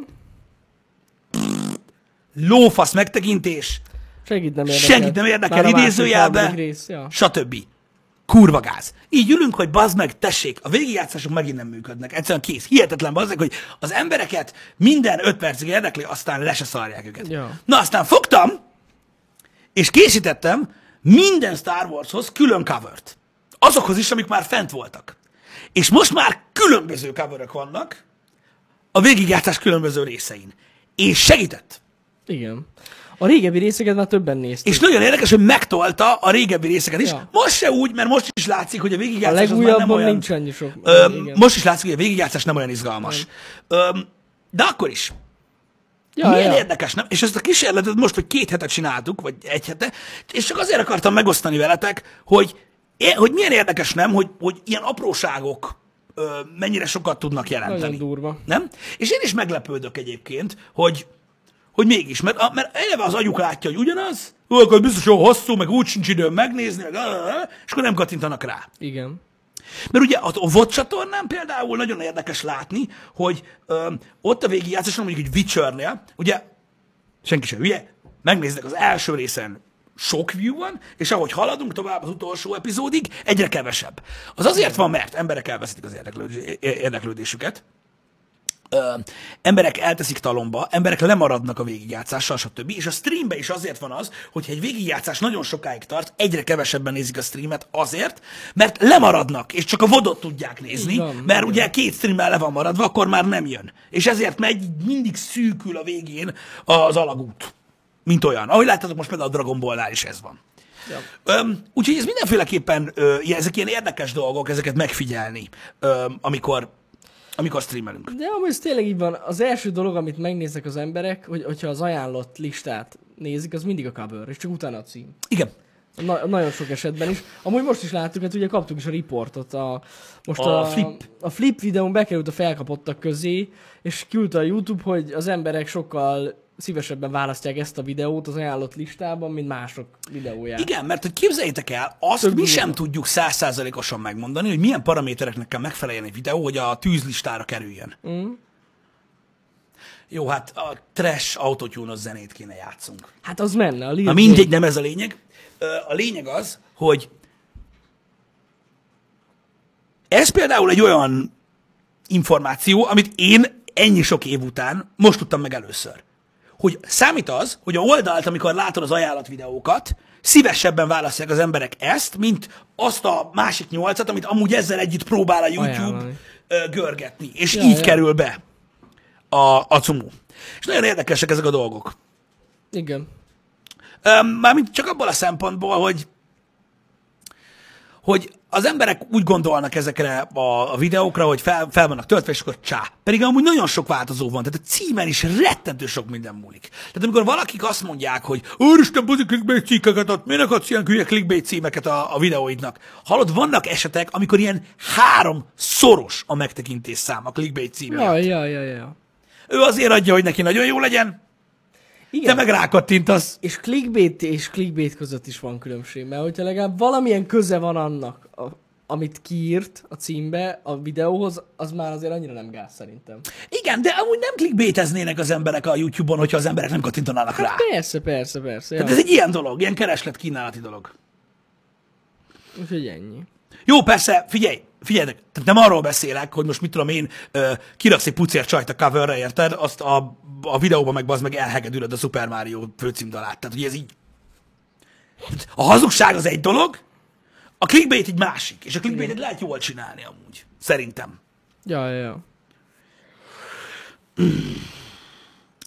lófasz megtekintés, Senkit nem érdekel. senkit nem érdekel Már idézőjelbe, Rész, ja. stb. Kurva gáz. Így ülünk, hogy bazd meg, tessék, a végigjátszások megint nem működnek. Egyszerűen kész. Hihetetlen bazd meg, hogy az embereket minden öt percig érdekli, aztán le se szarják őket. Ja. Na aztán fogtam, és készítettem minden Star Warshoz külön covert. Azokhoz is, amik már fent voltak. És most már különböző coverök vannak a végigjátszás különböző részein. És segített. Igen. A régebbi részeket már többen nézték. És nagyon érdekes, hogy megtolta a régebbi részeket is. Ja. Most se úgy, mert most is látszik, hogy a a végigjátszás az már nem legújabban olyan... nincs annyi sok. Ö, most is látszik, hogy a végigjátszás nem olyan izgalmas. Ö, de akkor is. ja, Milyen ja. érdekes, nem? És ezt a kísérletet most, hogy két hetet csináltuk, vagy egy hete, és csak azért akartam megosztani veletek, hogy, hogy milyen érdekes, nem, hogy, hogy ilyen apróságok ö, mennyire sokat tudnak jelenteni. Nagyon durva. Nem? És én is meglepődök egyébként, hogy, hogy mégis, mert, a- mert eleve az agyuk látja, hogy ugyanaz, ó, akkor biztos jó hosszú, meg úgy sincs időm megnézni, meg, és akkor nem kattintanak rá. Igen. Mert ugye a VOD csatornán például nagyon érdekes látni, hogy ö, ott a végigjátszáson, mondjuk egy Witchernél, ugye senki sem hülye, megnéznek az első részen sok view van, és ahogy haladunk tovább az utolsó epizódig, egyre kevesebb. Az azért van, mert emberek elveszítik az érdeklődés, érdeklődésüket, ö, emberek elteszik talomba, emberek lemaradnak a végigjátszással, stb. És a streambe is azért van az, hogyha egy végigjátszás nagyon sokáig tart, egyre kevesebben nézik a streamet azért, mert lemaradnak, és csak a vodot tudják nézni, van, mert igen. ugye két streammel le van maradva, akkor már nem jön. És ezért megy, mindig szűkül a végén az alagút. Mint olyan. Ahogy láttatok, most például a Dragon Ballnál is ez van. Ja. Öm, úgyhogy ez mindenféleképpen, ö, ezek ilyen érdekes dolgok, ezeket megfigyelni, öm, amikor, amikor streamelünk. De amúgy ez tényleg így van. Az első dolog, amit megnéznek az emberek, hogy, hogyha az ajánlott listát nézik, az mindig a cover, és csak utána a cím. Igen. Na, nagyon sok esetben is. Amúgy most is láttuk, hát ugye kaptuk is a riportot. A, most A a, Flip. A Flip videón bekerült a felkapottak közé, és küldte a YouTube, hogy az emberek sokkal szívesebben választják ezt a videót az ajánlott listában, mint mások videóját. Igen, mert hogy képzeljétek el, azt Tök mi durva. sem tudjuk százszázalékosan megmondani, hogy milyen paramétereknek kell megfeleljen egy videó, hogy a tűzlistára kerüljön. Mm. Jó, hát a trash autotune zenét kéne játszunk. Hát az menne, a Lil Na mindegy, nem ez a lényeg. A lényeg az, hogy ez például egy olyan információ, amit én ennyi sok év után most tudtam meg először. Hogy számít az, hogy a oldalt, amikor látod az ajánlat videókat, szívesebben választják az emberek ezt, mint azt a másik nyolcat, amit amúgy ezzel együtt próbál a YouTube Ajánlani. görgetni. És Ja, így ja. kerül be a, a cumu. És nagyon érdekesek ezek a dolgok. Igen. Mármint csak abból a szempontból, hogy hogy az emberek úgy gondolnak ezekre a, a videókra, hogy fel, fel vannak töltve, és akkor csá. Pedig amúgy nagyon sok változó van, tehát a címen is rettentő sok minden múlik. Tehát amikor valakik azt mondják, hogy Úristen, buzi clickbait cikkeket ad, miért adsz ilyen hülye clickbait címeket a, a videóidnak? Hallod, vannak esetek, amikor ilyen három szoros a megtekintés szám a clickbait cím miatt. Ja, ja, ja, ja. Ő azért adja, hogy neki nagyon jó legyen, te Igen. meg rákattintasz. És clickbait és clickbait között is van különbség, mert hogyha legalább valamilyen köze van annak, a, amit kiírt a címbe, a videóhoz, az már azért annyira nem gáz szerintem. Igen, de amúgy nem clickbaiteznének az emberek a YouTube-on, hogyha az emberek nem kattintanának rá. Persze, persze, persze. Tehát ez egy ilyen dolog, ilyen kereslet-kínálati dolog. Úgyhogy ennyi. Jó, persze, figyelj, figyeljetek, tehát nem arról beszélek, hogy most mit tudom én, kiraksz egy pucér csajt a coverre, érted? Azt a, a videóban meg az meg elhegedülöd a Super Mario főcímdalát. Tehát, hogy ez így... A hazugság az egy dolog, a clickbait egy másik, és a clickbaitet lehet jól csinálni amúgy. Szerintem. Ja, ja, ja.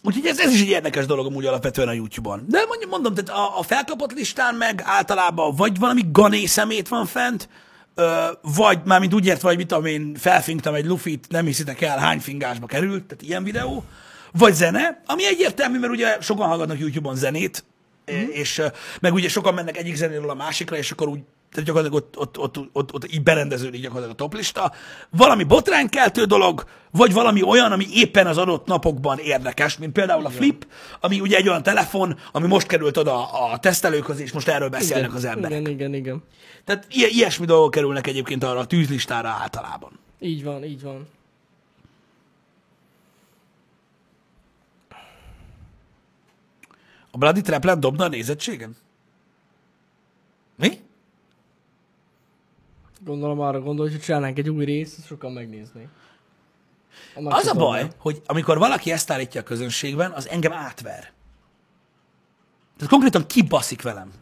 Úgyhogy ez, ez is egy érdekes dolog amúgy alapvetően a YouTube-on. De mondjuk mondom, tehát a, a felkapott listán meg általában vagy valami gané szemét van fent, ö, vagy már mint úgy értve, hogy mit tudom én, felfinktam egy lufit, nem hiszitek el, hány fingásba került, tehát ilyen videó, vagy zene, ami egyértelmű, mert ugye sokan hallgatnak YouTube-on zenét, mm. és meg ugye sokan mennek egyik zenéről a másikra, és akkor úgy tehát gyakorlatilag ott, ott, ott, ott, ott így berendeződik gyakorlatilag a toplista. Valami botránykeltő dolog, vagy valami olyan, ami éppen az adott napokban érdekes, mint például a Flip, ami ugye egy olyan telefon, ami most került oda a tesztelőkhöz, és most erről beszélnek igen, az emberek. Igen, igen, igen. Tehát ilyen, ilyesmi dolgok kerülnek egyébként arra a tűzlistára általában. Így van, így van. A Bloody Traplet dobna a nézettségen? Mi? Gondolom arra gondol, hogy csinálnánk egy új részt, azt sokan megnéznék. Annak Az a baj, hogy amikor valaki ezt állítja a közönségben, az engem átver. Tehát konkrétan kibaszik velem.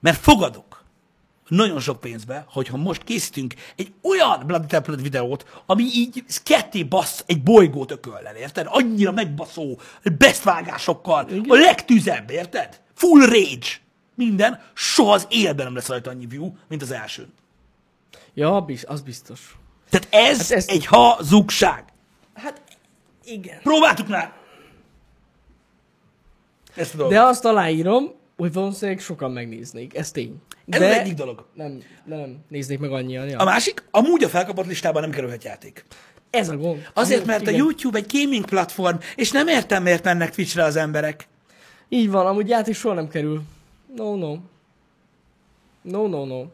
Mert fogadok nagyon sok pénzbe, hogyha most készítünk egy olyan Bloody Template videót, ami így ketté bassz egy bolygót ököllel, érted? Annyira megbaszó, best vágásokkal, a legtüzebb, érted? Full rage. Minden, soha az életben nem lesz rajta annyi view, mint az első. Ja, az biztos. Tehát ez Hát ezt- egy hazugság. Hát igen. Próbáltuk már! Ezt a dolgot. De azt aláírom, hogy valószínűleg sokan megnéznék. Ez tény. Ez De az egyik dolog. Nem, nem néznék meg annyian. Ja. A másik, amúgy a felkapott listában nem kerülhet játék. Ez a gond. Azért, mert a igen. YouTube egy gaming platform, és nem értem, miért mennek Twitchre az emberek. Így van, amúgy játék soha nem kerül. No, no. No, no, no.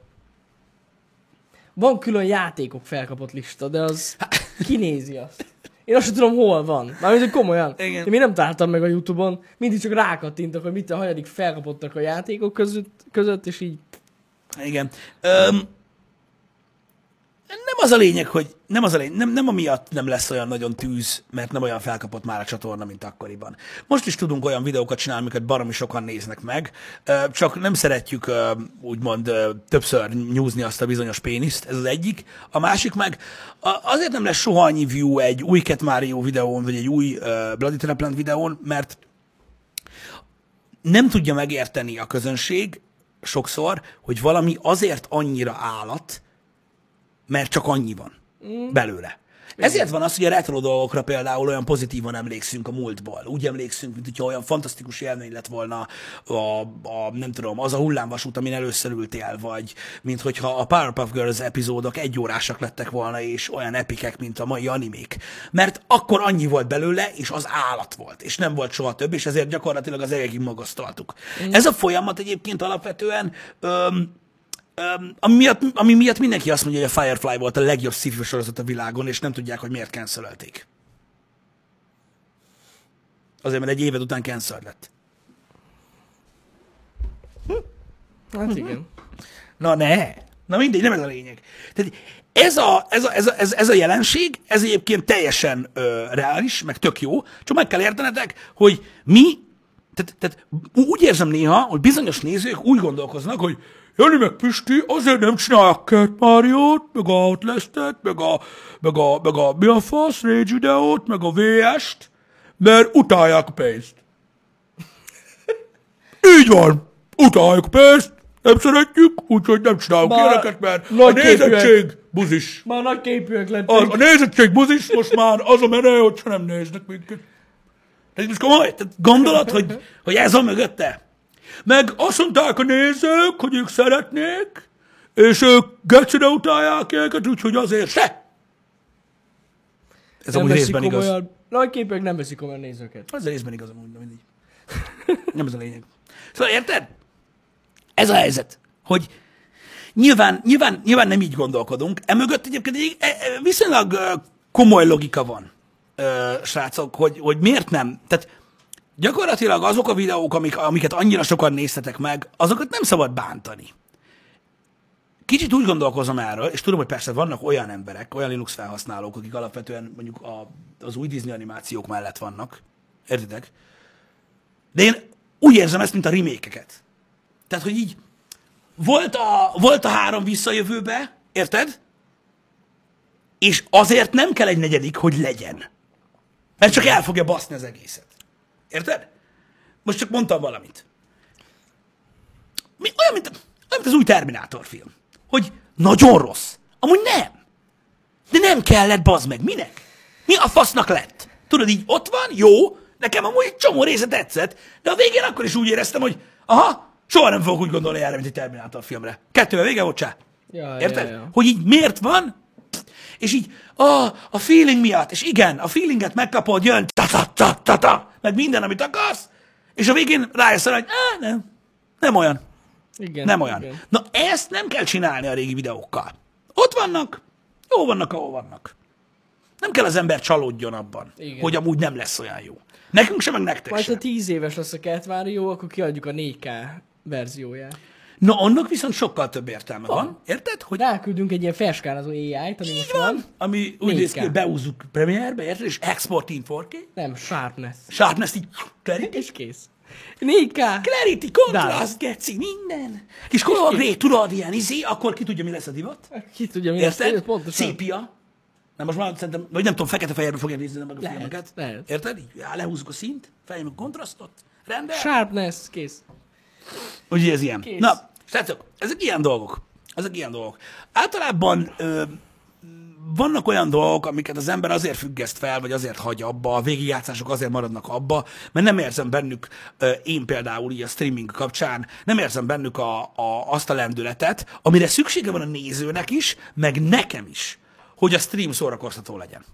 Van külön játékok felkapott lista, de az kinézi azt. Én azt sem tudom, hol van. Mármint, hogy komolyan. Igen. Én még nem találtam meg a Youtube-on. Mindig csak rákattintok, hogy mit a hanyadik felkapottak a játékok között, között és így Igen. Öm, nem az a lényeg, hogy nem az a lényeg, nem, nem amiatt nem lesz olyan nagyon tűz, mert nem olyan felkapott már a csatorna, mint akkoriban. Most is tudunk olyan videókat csinálni, amiket baromi sokan néznek meg, csak nem szeretjük úgymond többször nyúzni azt a bizonyos péniszt, ez az egyik. A másik meg azért nem lesz soha annyi view egy új Cat Mario videón, vagy egy új Bloody Trapland videón, mert nem tudja megérteni a közönség sokszor, hogy valami azért annyira állat, mert csak annyi van belőle. Ezért van az, hogy a retro dolgokra például olyan pozitívan emlékszünk a múltból. Úgy emlékszünk, mint hogyha olyan fantasztikus élmény lett volna a, a nem tudom, az a hullámvasút, amin először ültél, vagy mint hogyha a Powerpuff Girls epizódok egyórásak lettek volna, és olyan epikek, mint a mai animék. Mert akkor annyi volt belőle, és az állat volt, és nem volt soha több, és ezért gyakorlatilag az egekig magasztaltuk. Ez a folyamat egyébként alapvetően öm, Ami, miatt, ami miatt mindenki azt mondja, hogy a Firefly volt a legjobb sci sorozat a világon, és nem tudják, hogy miért cancelölték. Azért, mert egy évad után cancel lett. Hát igen. Na ne! Na mindegy, nem ez a lényeg. Tehát ez a, ez a, ez a, ez, ez a jelenség, ez egyébként teljesen ö, reális, meg tök jó, csak meg kell értenetek, hogy mi, tehát, tehát úgy érzem néha, hogy bizonyos nézők úgy gondolkoznak, hogy Jani meg Pisti azért nem csinálják Cat Mario-t, meg a Outlast-et, meg a, meg a, meg a, mi a fasz, Rage videót, meg a VS-t, mert utálják a pénzt. Így van, utáljuk a pénzt, nem szeretjük, úgyhogy nem csinálunk Bár ilyeneket, mert a nézettség buzis. Már nagy képűek lettek. Az, a nézettség buzis, most már az a menő, hogyha nem néznek minket. Tehát most komoly, tehát gondolod, hogy, hogy ez a mögötte? Meg azt mondták a nézők, hogy ők szeretnék, és ők gecire utálják őket, úgyhogy azért se. Ez nem amúgy részben igaz. komolyan. Nagy képűek nem veszik komolyan nézőket. Ez részben igaz amúgy, de mindig. Nem ez a lényeg. Szóval érted? Ez a helyzet, hogy nyilván, nyilván, nyilván nem így gondolkodunk. Emögött egyébként egy e- e- viszonylag komoly logika van, srácok, hogy, hogy miért nem. Tehát gyakorlatilag azok a videók, amik, amiket annyira sokan néztetek meg, azokat nem szabad bántani. Kicsit úgy gondolkozom erről, és tudom, hogy persze vannak olyan emberek, olyan Linux felhasználók, akik alapvetően mondjuk a, az új Disney animációk mellett vannak. Értitek? De én úgy érzem ezt, mint a remékeket. Tehát, hogy így volt a, volt a három visszajövőbe, érted? És azért nem kell egy negyedik, hogy legyen. Mert csak el fogja baszni az egészet. Érted? Most csak mondtam valamit. Mi, olyan, mint, olyan, mint az új Terminátor film. Hogy nagyon rossz. Amúgy nem. De nem kellett, bazd meg. Minek? Mi a fasznak lett? Tudod, így ott van, jó, nekem amúgy egy csomó része tetszett, de a végén akkor is úgy éreztem, hogy aha, soha nem fogok úgy gondolni erre, mint egy Terminátor filmre. Kettővel vége volt, csá. Ja, Érted? Ja, ja. Hogy így miért van? És így, ah, a feeling miatt, és igen, a feelinget megkapod, jön ta ta ta ta ta meg minden, amit akarsz, és a végén rájössz arra, hogy á, nem, nem olyan. Igen. Nem olyan. Igen. Na ezt nem kell csinálni a régi videókkal. Ott vannak, jó vannak, ahol vannak. Nem kell az ember csalódjon abban, Igen. hogy amúgy nem lesz olyan jó. Nekünk sem, meg nektek Majd, sem. ha 10 éves lesz a Cat Mario, akkor kiadjuk a 4K verzióját. Na, annak viszont sokkal több értelme van. Érted? Hogy Ráküldünk egy ilyen felskálazó AI-t, ami most van. ami úgy 4K. néz ki, hogy beúzzuk Premiere-be, érted? És export in 4K. Nem, Sharpness. Sharpness így clarity, És kész. 4K. clarity, contrast, geci, minden. Kis color grade, tudod, ilyen izé, akkor ki tudja, mi lesz a divat. Ki tudja, mi lesz. Érted? Pontosan. Szépia. Nem, most már szerintem, vagy nem tudom, fekete-fehérben fogja nézni meg a Lehet, filmeket. lehet. Érted? Így, já, lehúzzuk a színt, fejlőm a kontrasztot, rendel. Sharpness, kész. Ugye ez ilyen. Kész. Na, srácok, ezek ilyen dolgok. Ezek ilyen dolgok. Általában ö, vannak olyan dolgok, amiket az ember azért függeszt fel, vagy azért hagy abba, a végigjátszások azért maradnak abba, mert nem érzem bennük, én például így a streaming kapcsán, nem érzem bennük a, a, azt a lendületet, amire szüksége van a nézőnek is, meg nekem is, hogy a stream szórakoztató legyen.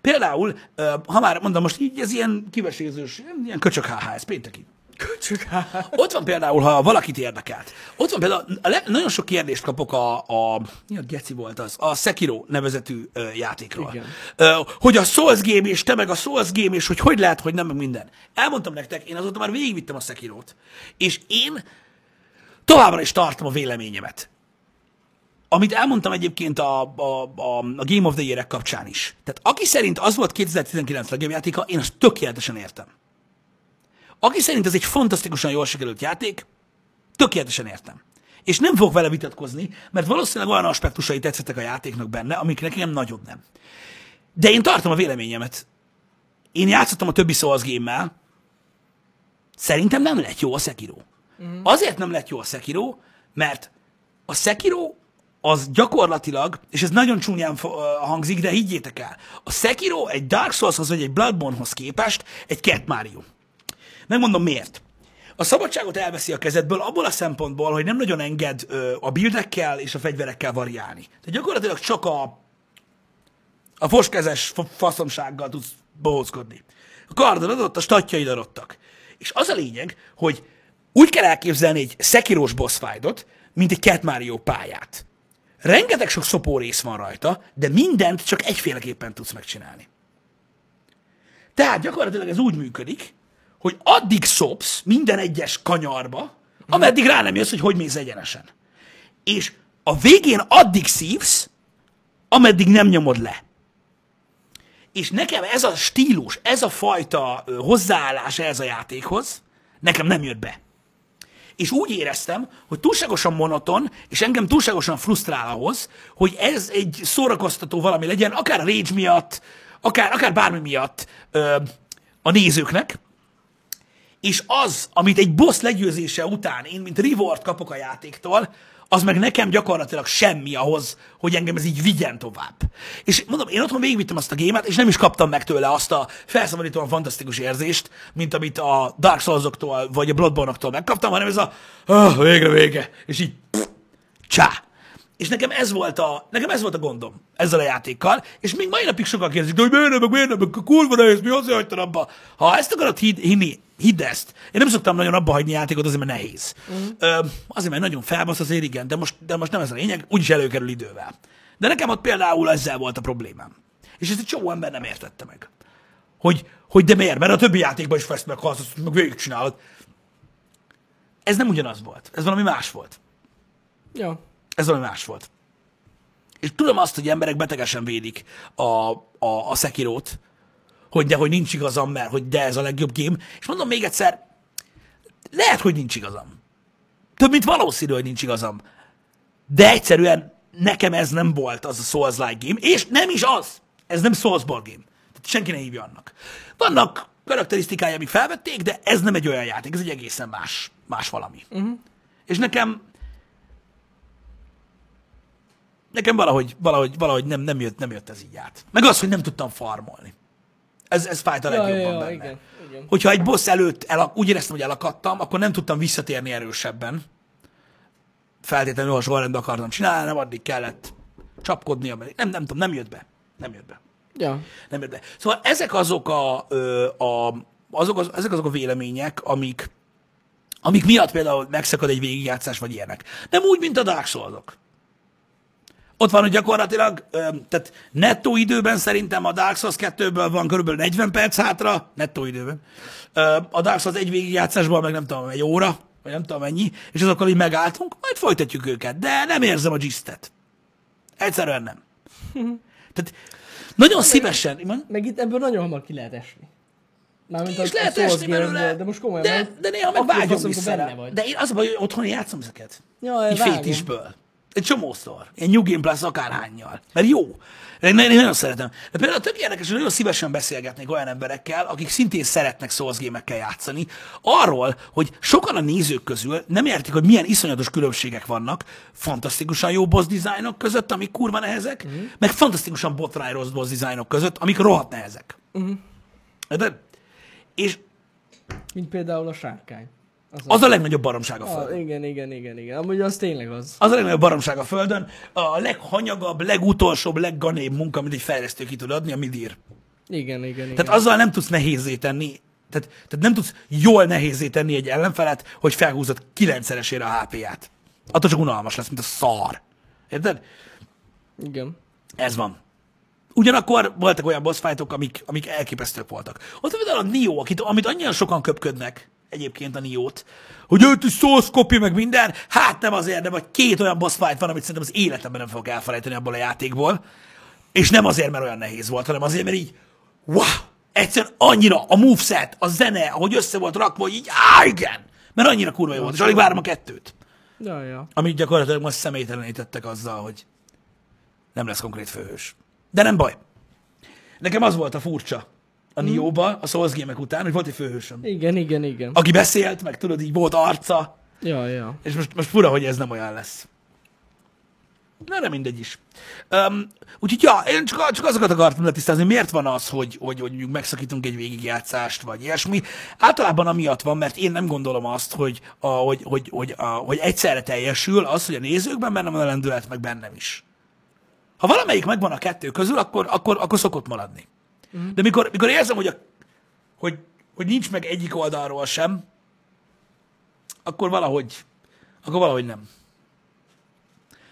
Például, ha már mondom, most így ez ilyen kivesézős, ilyen köcsök HHS, pénteki. Köcsök Ott van például, ha valakit érdekelt, ott van például, a le, nagyon sok kérdést kapok a, a, mi a geci volt az, a Sekiro nevezetű ö, játékról. Igen. Ö, hogy a Souls game, és te meg a Souls game, és hogy hogy lehet, hogy nem, meg minden. Elmondtam nektek, én azóta már végigvittem a Sekirót, és én továbbra is tartom a véleményemet. Amit elmondtam egyébként a, a, a, a Game of the Year kapcsán is. Tehát aki szerint az volt 2019 legjobb játéka, én azt tökéletesen értem. Aki szerint ez egy fantasztikusan jól sikerült játék, tökéletesen értem. És nem fogok vele vitatkozni, mert valószínűleg olyan aspektusai tetszettek a játéknak benne, amik nekem nagyon nem. De én tartom a véleményemet. Én játszottam a többi Souls game Szerintem nem lett jó a Sekiro. Mm. Azért nem lett jó a Sekiro, mert a Sekiro az gyakorlatilag, és ez nagyon csúnyán hangzik, de higgyétek el, a Sekiro egy Dark Soulshoz vagy egy Bloodborne-hoz képest egy Cat Mario. Megmondom miért. A szabadságot elveszi a kezedből abból a szempontból, hogy nem nagyon enged ö, a buildekkel és a fegyverekkel variálni. Tehát gyakorlatilag csak a, a foskezes fa- faszomsággal tudsz bohózkodni. A kardod adott, a statjaid adottak. És az a lényeg, hogy úgy kell elképzelni egy szekirós boss fight-ot, mint egy Cat Mario pályát. Rengeteg sok szopó rész van rajta, de mindent csak egyféleképpen tudsz megcsinálni. Tehát gyakorlatilag ez úgy működik, hogy addig szopsz minden egyes kanyarba, ameddig rá nem jössz, hogy hogy mész egyenesen. És a végén addig szívsz, ameddig nem nyomod le. És nekem ez a stílus, ez a fajta hozzáállás ez a játékhoz, nekem nem jött be. És úgy éreztem, hogy túlságosan monoton, és engem túlságosan frusztrál ahhoz, hogy ez egy szórakoztató valami legyen, akár a rage miatt, akár, akár bármi miatt ö, a nézőknek, és az, amit egy boss legyőzése után én, mint reward kapok a játéktól, az meg nekem gyakorlatilag semmi ahhoz, hogy engem ez így vigyen tovább. És mondom, én otthon végigvittem azt a gémet, és nem is kaptam meg tőle azt a felszabadítóan fantasztikus érzést, mint amit a Dark Souls-októl, vagy a Bloodborne-októl megkaptam, hanem ez a oh, végre vége, és így pff, csá. És nekem ez volt a, nekem ez volt a gondom ezzel a játékkal, és még mai napig sokan kérdezik, de hogy miért nem, meg miért nem, meg kurva nehéz, mi azért hagytad abba? Ha ezt akarod hinni, hidd ezt. Én nem szoktam nagyon abba hagyni játékot, azért mert nehéz. Uh-huh. Ö, azért, mert nagyon felbasz, azért igen, de most, de most nem ez a lényeg, úgyis előkerül idővel. De nekem ott például ezzel volt a problémám. És ezt egy csomó ember nem értette meg. Hogy, hogy de miért? Mert a többi játékban is fest meg halsz, meg végigcsinálod. Ez nem ugyanaz volt. Ez valami más volt. Ja. Ez valami más volt. És tudom azt, hogy emberek betegesen védik a, a, a Sekirót, hogy de, hogy nincs igazam, mert hogy de ez a legjobb game. És mondom még egyszer, lehet, hogy nincs igazam. Több, mint valószínű, hogy nincs igazam. De egyszerűen nekem ez nem volt az a Souls-like game, és nem is az. Ez nem Soulsborne game. Tehát senki ne hívja annak. Vannak karakterisztikái, amik felvették, de ez nem egy olyan játék, ez egy egészen más, más valami. Uh-huh. És nekem nekem valahogy, valahogy, valahogy nem, nem, jött, nem jött ez így át. Meg az, hogy nem tudtam farmolni. Ez, ez fájt a legjobban ja, ja, benne. igen, igen. Hogyha egy boss előtt el, úgy éreztem, hogy elakadtam, akkor nem tudtam visszatérni erősebben. Feltétlenül a sorrendbe akartam csinálni, nem addig kellett csapkodni. Nem, nem tudom, nem jött be. Nem jött be. Ja. Nem jött be. Szóval ezek azok a, a azok, az, ezek azok a vélemények, amik, amik miatt például megszakad egy végigjátszás, vagy ilyenek. Nem úgy, mint a Dark souls. Ott van, hogy gyakorlatilag, tehát nettó időben szerintem a Dark Souls 2-ből van körülbelül 40 perc hátra, nettó időben. A Dark Souls egy végigjátszásból meg nem tudom, egy óra, vagy nem tudom mennyi, és azokkal így megálltunk, majd folytatjuk őket, de nem érzem a gisztet. Egyszerűen nem. Tehát nagyon szívesen, Iman? Meg itt ebből nagyon hamar ki lehet esni. Mármint Ki is lehet esni belőle, de most komolyan. de, de néha meg vágyom vissza benne vagy. De én az a baj, hogy otthon játszom ezeket. Ja, Így fétisből. Egy csomószor. Ilyen New Game Plus akárhányjal. Mert jó. Én, én nagyon szeretem. De például tök érdekes, hogy nagyon szívesen beszélgetnék olyan emberekkel, akik szintén szeretnek Souls gémekkel játszani, arról, hogy sokan a nézők közül nem értik, hogy milyen iszonyatos különbségek vannak fantasztikusan jó boss dizájnok között, amik kurva nehezek, uh-huh. meg fantasztikusan botrány rossz boss dizájnok között, amik rohadt nehezek. Uh-huh. De, és Mint például a sárkány. Az, az a legnagyobb baromság a földön. Ah, igen, igen, igen, igen. Amúgy az tényleg az. Az a legnagyobb baromság a Földön, a leghanyagabb, legutolsóbb, legganébb munka, amit egy fejlesztő ki tud adni, a midír. Igen, igen, igen. Tehát azzal nem tudsz nehézé tenni, tehát, tehát nem tudsz jól nehézé tenni egy ellenfelet, hogy felhúzod kilencszeresére a HP-ját. Attól csak unalmas lesz, mint a szar. Érted? Igen. Ez van. Ugyanakkor voltak olyan boss fightok, amik, amik elképesztők voltak. Ott például a Nio, akit, amit annyian sokan köpködnek, egyébként a Niót, hogy őt is Souls copy, meg minden. Hát nem azért, de vagy két olyan boss fight van, amit szerintem az életemben nem fogok elfelejteni abból a játékból. És nem azért, mert olyan nehéz volt, hanem azért, mert így, wow, egyszerűen annyira a moveset, a zene, ahogy össze volt rakva, hogy így, á, igen, mert annyira kurva jó volt, és alig várom a kettőt. Ja, ja. Amit gyakorlatilag most személytelenítettek azzal, hogy nem lesz konkrét főhős. De nem baj. Nekem az volt a furcsa a Nioba, a Souls gémek után, hogy volt egy főhősöm. Igen, igen, igen. Aki beszélt, meg tudod, így volt arca, Ja, ja. és most, most fura, hogy ez nem olyan lesz. Na, nem mindegy is. Um, úgyhogy, ja, én csak, csak azokat akartam letisztázni, miért van az, hogy, hogy, hogy mondjuk megszakítunk egy végigjátszást, vagy ilyesmi. Általában amiatt van, mert én nem gondolom azt, hogy, a, hogy, hogy, hogy, a, hogy egyszerre teljesül az, hogy a nézőkben benne van a lendület, meg bennem is. Ha valamelyik megvan a kettő közül, akkor, akkor, akkor szokott maradni. De mikor, mikor érzem, hogy, a, hogy, hogy nincs meg egyik oldalról sem, akkor valahogy, akkor valahogy nem.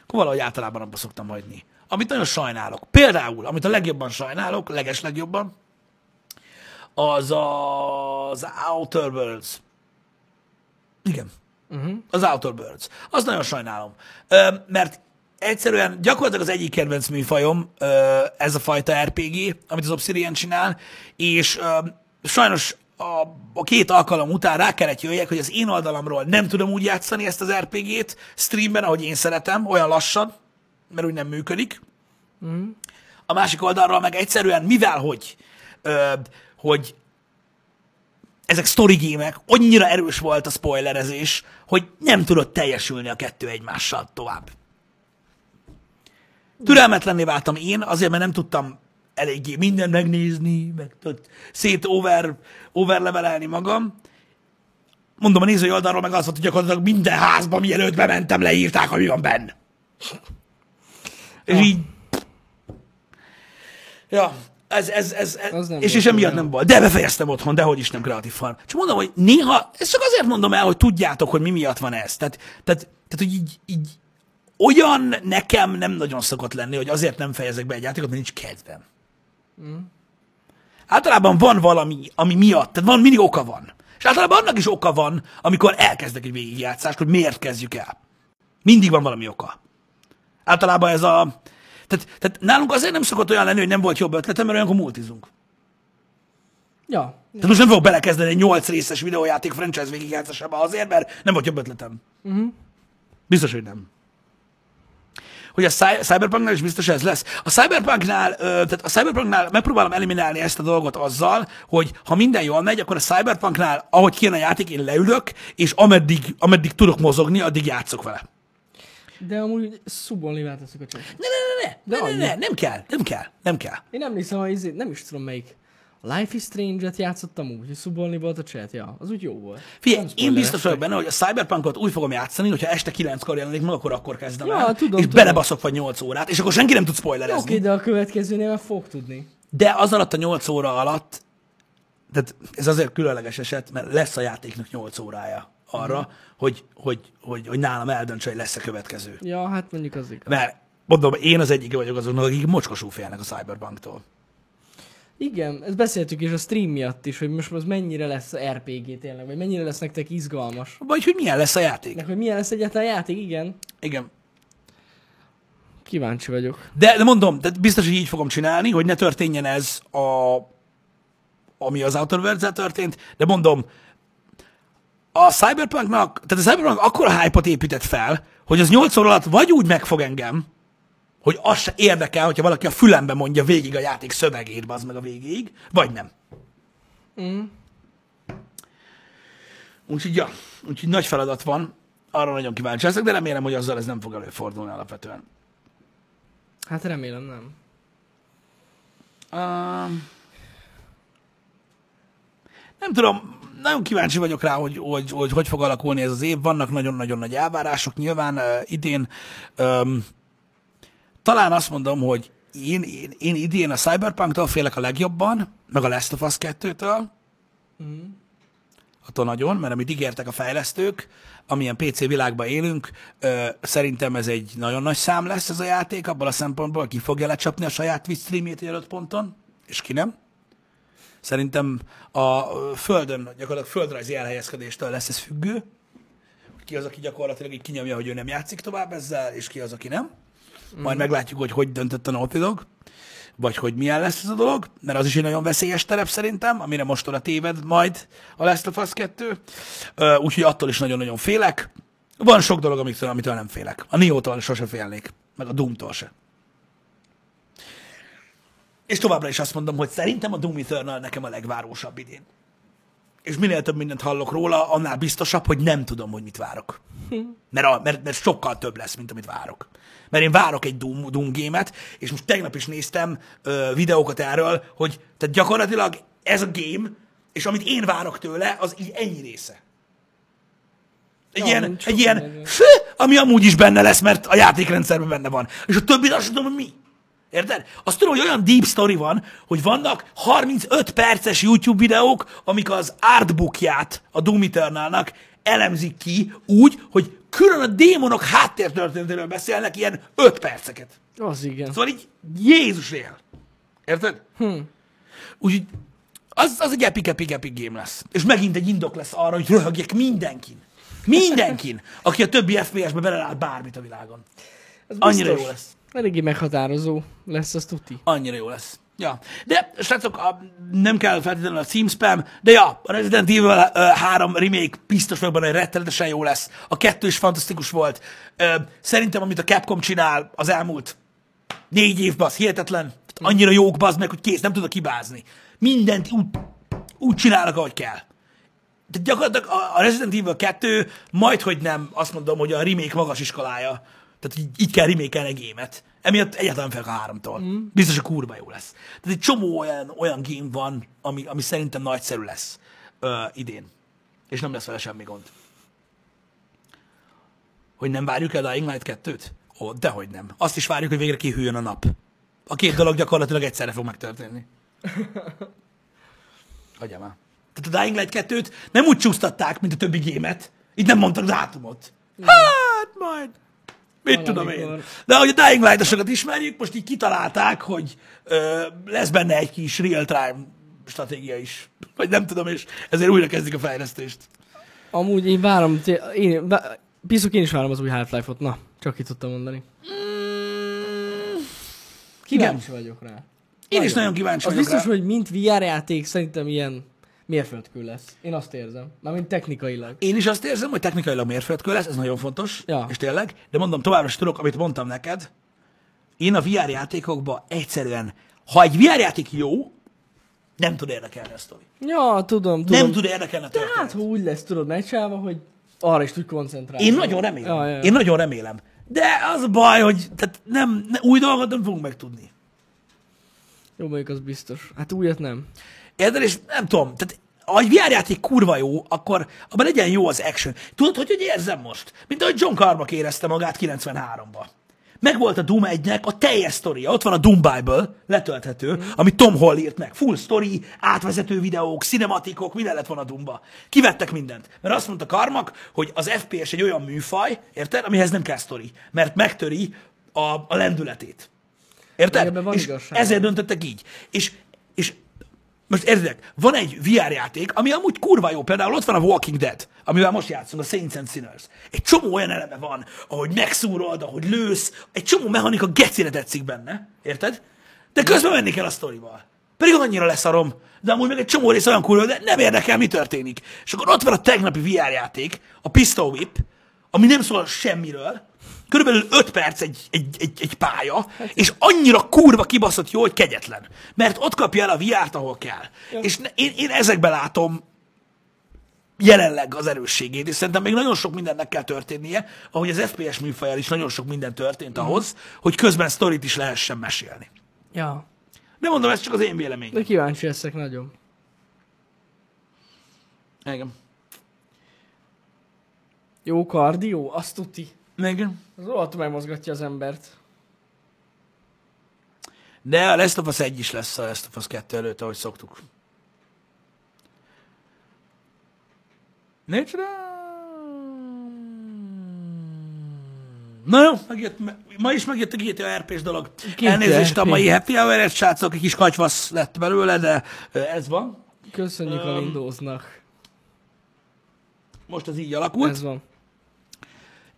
Akkor valahogy általában abba szoktam hagyni. Amit nagyon sajnálok. Például, amit a legjobban sajnálok, leges legjobban, az a, az Outer Worlds. Igen. Uh-huh. Az Outer Birds. Azt nagyon sajnálom. Ö, mert egyszerűen gyakorlatilag az egyik kedvenc műfajom ez a fajta RPG, amit az Obsidian csinál, és sajnos a, a két alkalom után rá kellett jöjjek, hogy az én oldalamról nem tudom úgy játszani ezt az RPG-t streamben, ahogy én szeretem, olyan lassan, mert úgy nem működik. A másik oldalról meg egyszerűen, mivel hogy, ö, hogy ezek story gémek, annyira erős volt a spoilerezés, hogy nem tudott teljesülni a kettő egymással tovább. Türelmetlenné váltam én, azért, mert nem tudtam eléggé mindent megnézni, meg tudod, szét over, overlevelelni magam. Mondom, a nézői oldalról meg az volt, hogy gyakorlatilag minden házban, mielőtt bementem, leírták, hogy mi van benne. És így... Ja, ez, ez, ez, ez nem és, és emiatt nem volt. De befejeztem otthon, dehogy is nem kreatív farm. Csak mondom, hogy néha, ezt csak azért mondom el, hogy tudjátok, hogy mi miatt van ez. Tehát, tehát, tehát hogy így, így olyan nekem nem nagyon szokott lenni, hogy azért nem fejezek be egy játékot, mert nincs kedvem. Mm. Általában van valami, ami miatt, tehát van, mindig oka van. És általában annak is oka van, amikor elkezdek egy végigjátszást, hogy miért kezdjük el. Mindig van valami oka. Általában ez a... Tehát, tehát nálunk azért nem szokott olyan lenni, hogy nem volt jobb ötletem, mert olyankor multizunk. Ja. Tehát most nem fogok belekezdeni egy 8 részes videójáték franchise végigjátszásába azért, mert nem volt jobb ötletem. Uh-huh. Biztos, hogy nem. Hogy a Cy- Cyberpunknál is biztos ez lesz. A Cyberpunknál, tehát a Cyberpunknál megpróbálom eliminálni ezt a dolgot azzal, hogy ha minden jól megy, akkor a Cyberpunknál, ahogy kijön a játék, én leülök, és ameddig, ameddig tudok mozogni, addig játszok vele. De amúgy szubolni változtuk a csat. Ne, ne, ne, ne, De ne, ne, ne, nem kell, nem kell, nem kell. Én emlékszem, hogy izé- nem is tudom melyik. A Life is Strange-et játszottam úgy, hogy szubolni volt a chat, ja. Az úgy jó volt. Figyelj, én biztos vagyok benne, hogy a Cyberpunkot úgy fogom játszani, hogyha este 9-kor jelenik meg, akkor akkor kezdem Ja, el, tudom, és tudom. belebaszok vagy 8 órát, és akkor senki nem tud spoilerezni. Oké, de a következőnél már fog tudni. De az alatt a 8 óra alatt, tehát ez azért különleges eset, mert lesz a játéknak 8 órája arra, Mhm. hogy, hogy, hogy, hogy nálam eldöntse, hogy lesz a következő. Ja, hát mondjuk az igaz. Mert mondom, én az egyik vagyok azoknak, akik mocskosú félnek a Cyberpunktól. Igen, ezt beszéltük is a stream miatt is, hogy most az mennyire lesz RPG tényleg, vagy mennyire lesz nektek izgalmas. Vagy hogy milyen lesz a játék. Meg hogy milyen lesz egyáltalán a játék, igen. Igen. Kíváncsi vagyok. De, de mondom, de biztos, hogy így fogom csinálni, hogy ne történjen ez, a, ami az Outer worlds történt, de mondom, a Cyberpunknak, tehát a Cyberpunk akkora hype épített fel, hogy az 8 óra alatt vagy úgy megfog engem, hogy az se érdekel, hogyha valaki a fülembe mondja végig a játék szövegét, az meg a végéig, vagy nem. Mm. Úgyhogy, ja, úgyhogy nagy feladat van, arra nagyon kíváncsi leszek, de remélem, hogy azzal ez nem fog előfordulni alapvetően. Hát remélem nem. Um, nem tudom, nagyon kíváncsi vagyok rá, hogy hogy, hogy hogy fog alakulni ez az év. Vannak nagyon-nagyon nagy elvárások nyilván uh, idén. Um, talán azt mondom, hogy én, én, én idén a Cyberpunk-tól félek a legjobban, meg a Last of Us 2-től. Mm. Attól nagyon, mert amit ígértek a fejlesztők, amilyen PC világban élünk, ö, szerintem ez egy nagyon nagy szám lesz ez a játék, abban a szempontból, ki fogja lecsapni a saját Twitch streamjét egy ponton, és ki nem. Szerintem a földön, gyakorlatilag földrajzi elhelyezkedéstől lesz ez függő. Ki az, aki gyakorlatilag így kinyomja, hogy ő nem játszik tovább ezzel, és ki az, aki nem. Majd meglátjuk, hogy hogy döntött a Naughty Dog, vagy hogy milyen lesz ez a dolog, mert az is egy nagyon veszélyes terep szerintem, amire most oda téved majd a Last of Us 2. Ö, Úgyhogy attól is nagyon-nagyon félek. Van sok dolog, amitől, amitől nem félek. A Nioh-tól sose félnék, meg a Doom-tól se. És továbbra is azt mondom, hogy szerintem a Doom Eternal nekem a legvárósabb idén. És minél több mindent hallok róla, annál biztosabb, hogy nem tudom, hogy mit várok. Mert, a, mert, mert sokkal több lesz, mint amit várok. Mert én várok egy Doom, Doom gémet, és most tegnap is néztem ö, videókat erről, hogy tehát gyakorlatilag ez a game, és amit én várok tőle, az így ennyi része. Egy Ja, ilyen, egy ilyen fő, ami amúgy is benne lesz, mert a játékrendszerben benne van. És a többi azt tudom, hogy mi. Érted? Azt tudom, hogy olyan deep story van, hogy vannak 35 perces YouTube videók, amik az artbookját a Doom Eternalnak elemzik ki úgy, hogy külön a démonok háttértörténetéről beszélnek ilyen 5 perceket. Az igen. Szóval így Jézus él. Érted? Hm. Úgyhogy az, az egy epic, epic, epic game lesz. És megint egy indok lesz arra, hogy röhögjek mindenkin. Mindenkin, aki a többi FPS-be belelát bármit a világon. Ez Annyira jó lesz. Eléggé meghatározó lesz az tuti. Annyira jó lesz. Ja. De, srácok, a, nem kell feltétlenül a címspam, de ja, a Resident Evil uh, 3 remake biztos vagyok hogy rettenetesen jó lesz. A kettő is fantasztikus volt. Uh, szerintem, amit a Capcom csinál az elmúlt négy évben, az hihetetlen. Annyira jók, bazd meg, hogy kész, nem tudok kibázni. Mindent úgy, úgy csinálnak, ahogy kell. De gyakorlatilag a- a Resident Evil 2 majd, hogy nem azt mondom, hogy a remake magas iskolája. Tehát így, így kell remake egy gémet. Emiatt egyáltalán félek a háromtól. Mm. Biztos, hogy kurva jó lesz. Tehát egy csomó olyan, olyan game van, ami, ami szerintem nagyszerű lesz ö, idén. És nem lesz vele semmi gond. Hogy nem várjuk el a Dying Light 2-t? Ó, dehogy nem. Azt is várjuk, hogy végre kihűljön a nap. A két dolog gyakorlatilag egyszerre fog megtörténni. Hagyjam már. Tehát a Dying Light 2-t nem úgy csúsztatták, mint a többi gémet. Így nem mondtak dátumot. Hát majd. Mit tudom én. De ahogy a Dying Light-osokat ismerjük, most így kitalálták, hogy ö, lesz benne egy kis real-time stratégia is. Vagy nem tudom, és ezért újra kezdik a fejlesztést. Amúgy én várom, én, biztos én is várom az új Half-Life-ot. Na, csak ki tudtam mondani. Mm, Kíváncsi vagyok rá. Én is nagyon kíváncsi Az vagyok biztos, rá. hogy mint VR játék szerintem ilyen mérföldkő lesz. Én azt érzem. Mármint technikailag. Én is azt érzem, hogy technikailag mérföldkő lesz, ez nagyon fontos, Ja. és tényleg, de mondom, továbbra is tudok, amit mondtam neked, én a VR játékokban egyszerűen, ha egy VR játék jó, nem tud érdekelni a sztori. Ja, tudom, tudom. Nem tud érdekelni a történet. hát, ha úgy lesz, tudod, megcsinálva, hogy arra is tudj koncentrálni. Én nagyon remélem. Ja, ja, ja. Én nagyon remélem. De az a baj, hogy tehát nem, ne, új dolgot nem fogunk megtudni. Jó, mondjuk az biztos. Hát újat nem. Érted? És nem tudom, tehát ha egy VR játék kurva jó, akkor abban legyen jó az action. Tudod, hogy, hogy érzem most? Mint ahogy John Carmack érezte magát 93-ban. Megvolt a Doom 1-nek a teljes sztoria. Ott van a Doom Bible, letölthető, mm. amit Tom Hall írt meg. Full story, átvezető videók, cinematikok, minden lett volna a Doomba. Kivettek mindent. Mert azt mondta Carmack, hogy az FPS egy olyan műfaj, érted, amihez nem kell sztori. Mert megtöri a, a lendületét. Érted? Van és igazság. ezért döntöttek így. És most érted, van egy VR játék, ami amúgy kurva jó, például ott van a Walking Dead, amivel most játszunk, a Saints and Sinners. Egy csomó olyan eleme van, ahogy megszúrod, ahogy lősz, egy csomó mechanika gecire tetszik benne, érted? De közben menni kell a sztorival. Pedig annyira leszarom, de amúgy meg egy csomó rész olyan kurva, de nem érdekel, mi történik. És akkor ott van a tegnapi VR játék, a Pistol Whip, ami nem szól semmiről, körülbelül 5 perc egy, egy, egy, egy pálya, és annyira kurva kibaszott jó, hogy kegyetlen. Mert ott kapja el a VR-t, ahol kell. Ja. És ne, én, én ezekben látom jelenleg az erősségét, és szerintem még nagyon sok mindennek kell történnie, ahogy az FPS műfajjal is nagyon sok minden történt ahhoz, hogy közben sztorit is lehessen mesélni. Ja. De mondom, ez csak az én véleményem. De kíváncsi leszek nagyon. Igen. Jó kardió, azt tuti. Igen. Az rohadtul megmozgatja az embert. De a Last of Us 1 is lesz a Last of Us 2 előtt, ahogy szoktuk. Nincs rá. Na jó, megjött, ma is megjött a GTA RP-s dolog. GTA Elnézést a mai happy hour srácok, egy kis kacsvasz lett belőle, de ez van. Köszönjük a Öm. Windowsnak. Most az így alakult. Ez van.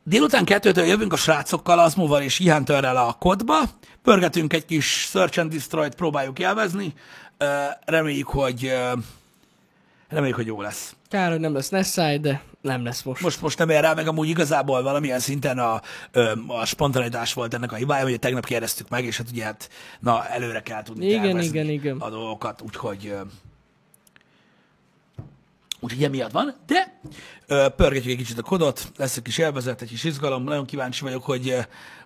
Délután kettőtől jövünk a srácokkal, Azmóval és Ihan Törrel a kodba. Pörgetünk egy kis Search and Destroy-t, próbáljuk élvezni. Reméljük, hogy reméljük, hogy jó lesz. Kár, hogy nem lesz Nessai, de nem lesz most. Most, most nem ér rá, meg amúgy igazából valamilyen szinten a, a spontanitás volt ennek a hibája, hogy tegnap kérdeztük meg, és hát ugye hát, na, előre kell tudni Igen, igen, igen. a dolgokat, úgyhogy úgyhogy emiatt van, de ö, pörgetjük egy kicsit a kodot, lesz egy kis élvezet, egy kis izgalom, nagyon kíváncsi vagyok, hogy,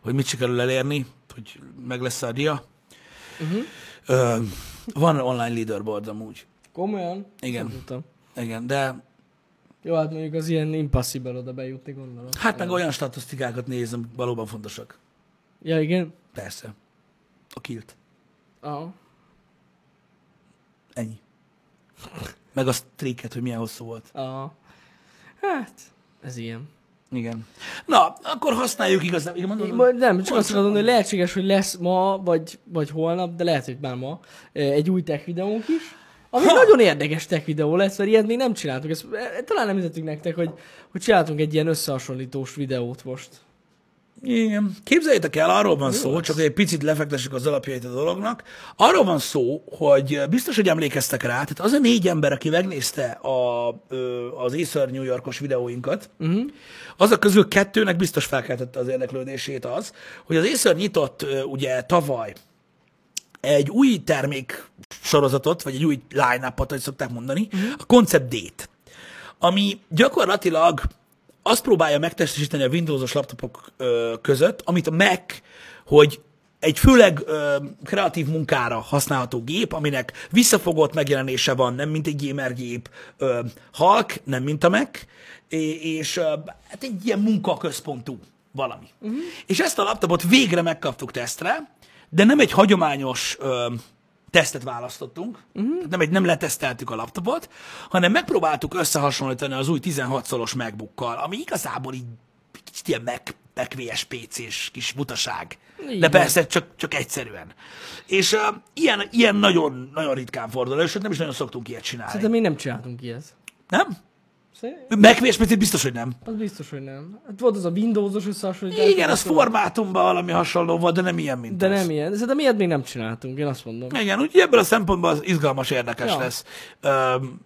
hogy mit sikerül elérni, hogy meg lesz a dia. Uh-huh. Ö, van online leaderboard amúgy, Komolyan? Igen. Tudtam. igen, de Jó, hát mondjuk az ilyen impossible oda bejutni, gondolom. hát meg olyan statisztikákat nézem, valóban fontosak. Ja, igen? Persze. A kilt. Aha. Ennyi. Meg a streaket, hogy milyen hosszú volt. Aha. Hát, ez ilyen. Igen. Na, akkor használjuk igazán. Igen, mondod, Nem, csak azt mondom, hogy lehetséges, hogy lesz ma, vagy, vagy holnap, de lehet, hogy már ma eh, egy új tech videónk is. Ami Ha! nagyon érdekes tech videó lesz, mert ilyet még nem csináltunk. Ezt, eh, talán nem hizettük nektek, hogy, hogy csináltunk egy ilyen összehasonlítós videót most. Igen. Képzeljétek el, arról van szó, lesz. csak hogy egy picit lefektessük az alapjait a dolognak. Arról van szó, hogy biztos, hogy emlékeztek rá, tehát az a négy ember, aki megnézte a, az Acer New Yorkos videóinkat, uh-huh. azok közül kettőnek biztos felkeltette az érdeklődését az, hogy az Acer nyitott ugye tavaly egy új termék sorozatot, vagy egy új line-upot, ahogy szokták mondani, uh-huh. a Concept D-t, ami gyakorlatilag azt próbálja megtestesíteni a Windowsos laptopok ö, között, amit a Mac, hogy egy főleg ö, kreatív munkára használható gép, aminek visszafogott megjelenése van, nem mint egy gamer gép, ö, halk, nem mint a Mac, és ö, hát egy ilyen munkaközpontú valami. Uh-huh. És ezt a laptopot végre megkaptuk tesztre, de nem egy hagyományos ö, tesztet választottunk, uh-huh. nem, egy, nem leteszteltük a laptopot, hanem megpróbáltuk összehasonlítani az új 16 szoros MacBookkal, ami igazából így kicsit ilyen Mac, Mac VS PC-s kis butaság. Így de persze csak, csak egyszerűen. És uh, ilyen, ilyen nagyon, nagyon ritkán fordul sőt nem is nagyon szoktunk ilyet csinálni. Szerintem még nem csináltunk ilyet. Nem? Mac PC biztos, hogy nem. Az biztos, hogy nem. Hát volt az a Windows-os összehasonlítás. Igen, az formátumban valami hasonló volt, de nem ilyen, mint De ez. nem ilyen. Szerintem ilyet még nem csináltunk, én azt mondom. Igen, úgyhogy ebből a szempontból az izgalmas, érdekes Ja. lesz. Öm,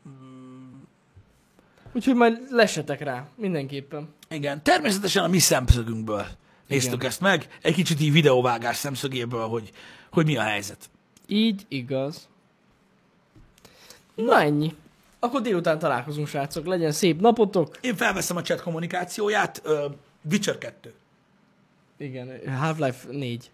Úgyhogy majd lesetek rá, mindenképpen. igen, természetesen a mi szemszögünkből néztük Igen. ezt meg, egy kicsit így videóvágás szemszögéből, hogy, hogy mi a helyzet. Így igaz. Na ennyi. Akkor délután találkozunk, srácok. Legyen szép napotok. Én felveszem a chat kommunikációját, ö, Witcher 2. Igen, Half-Life 4.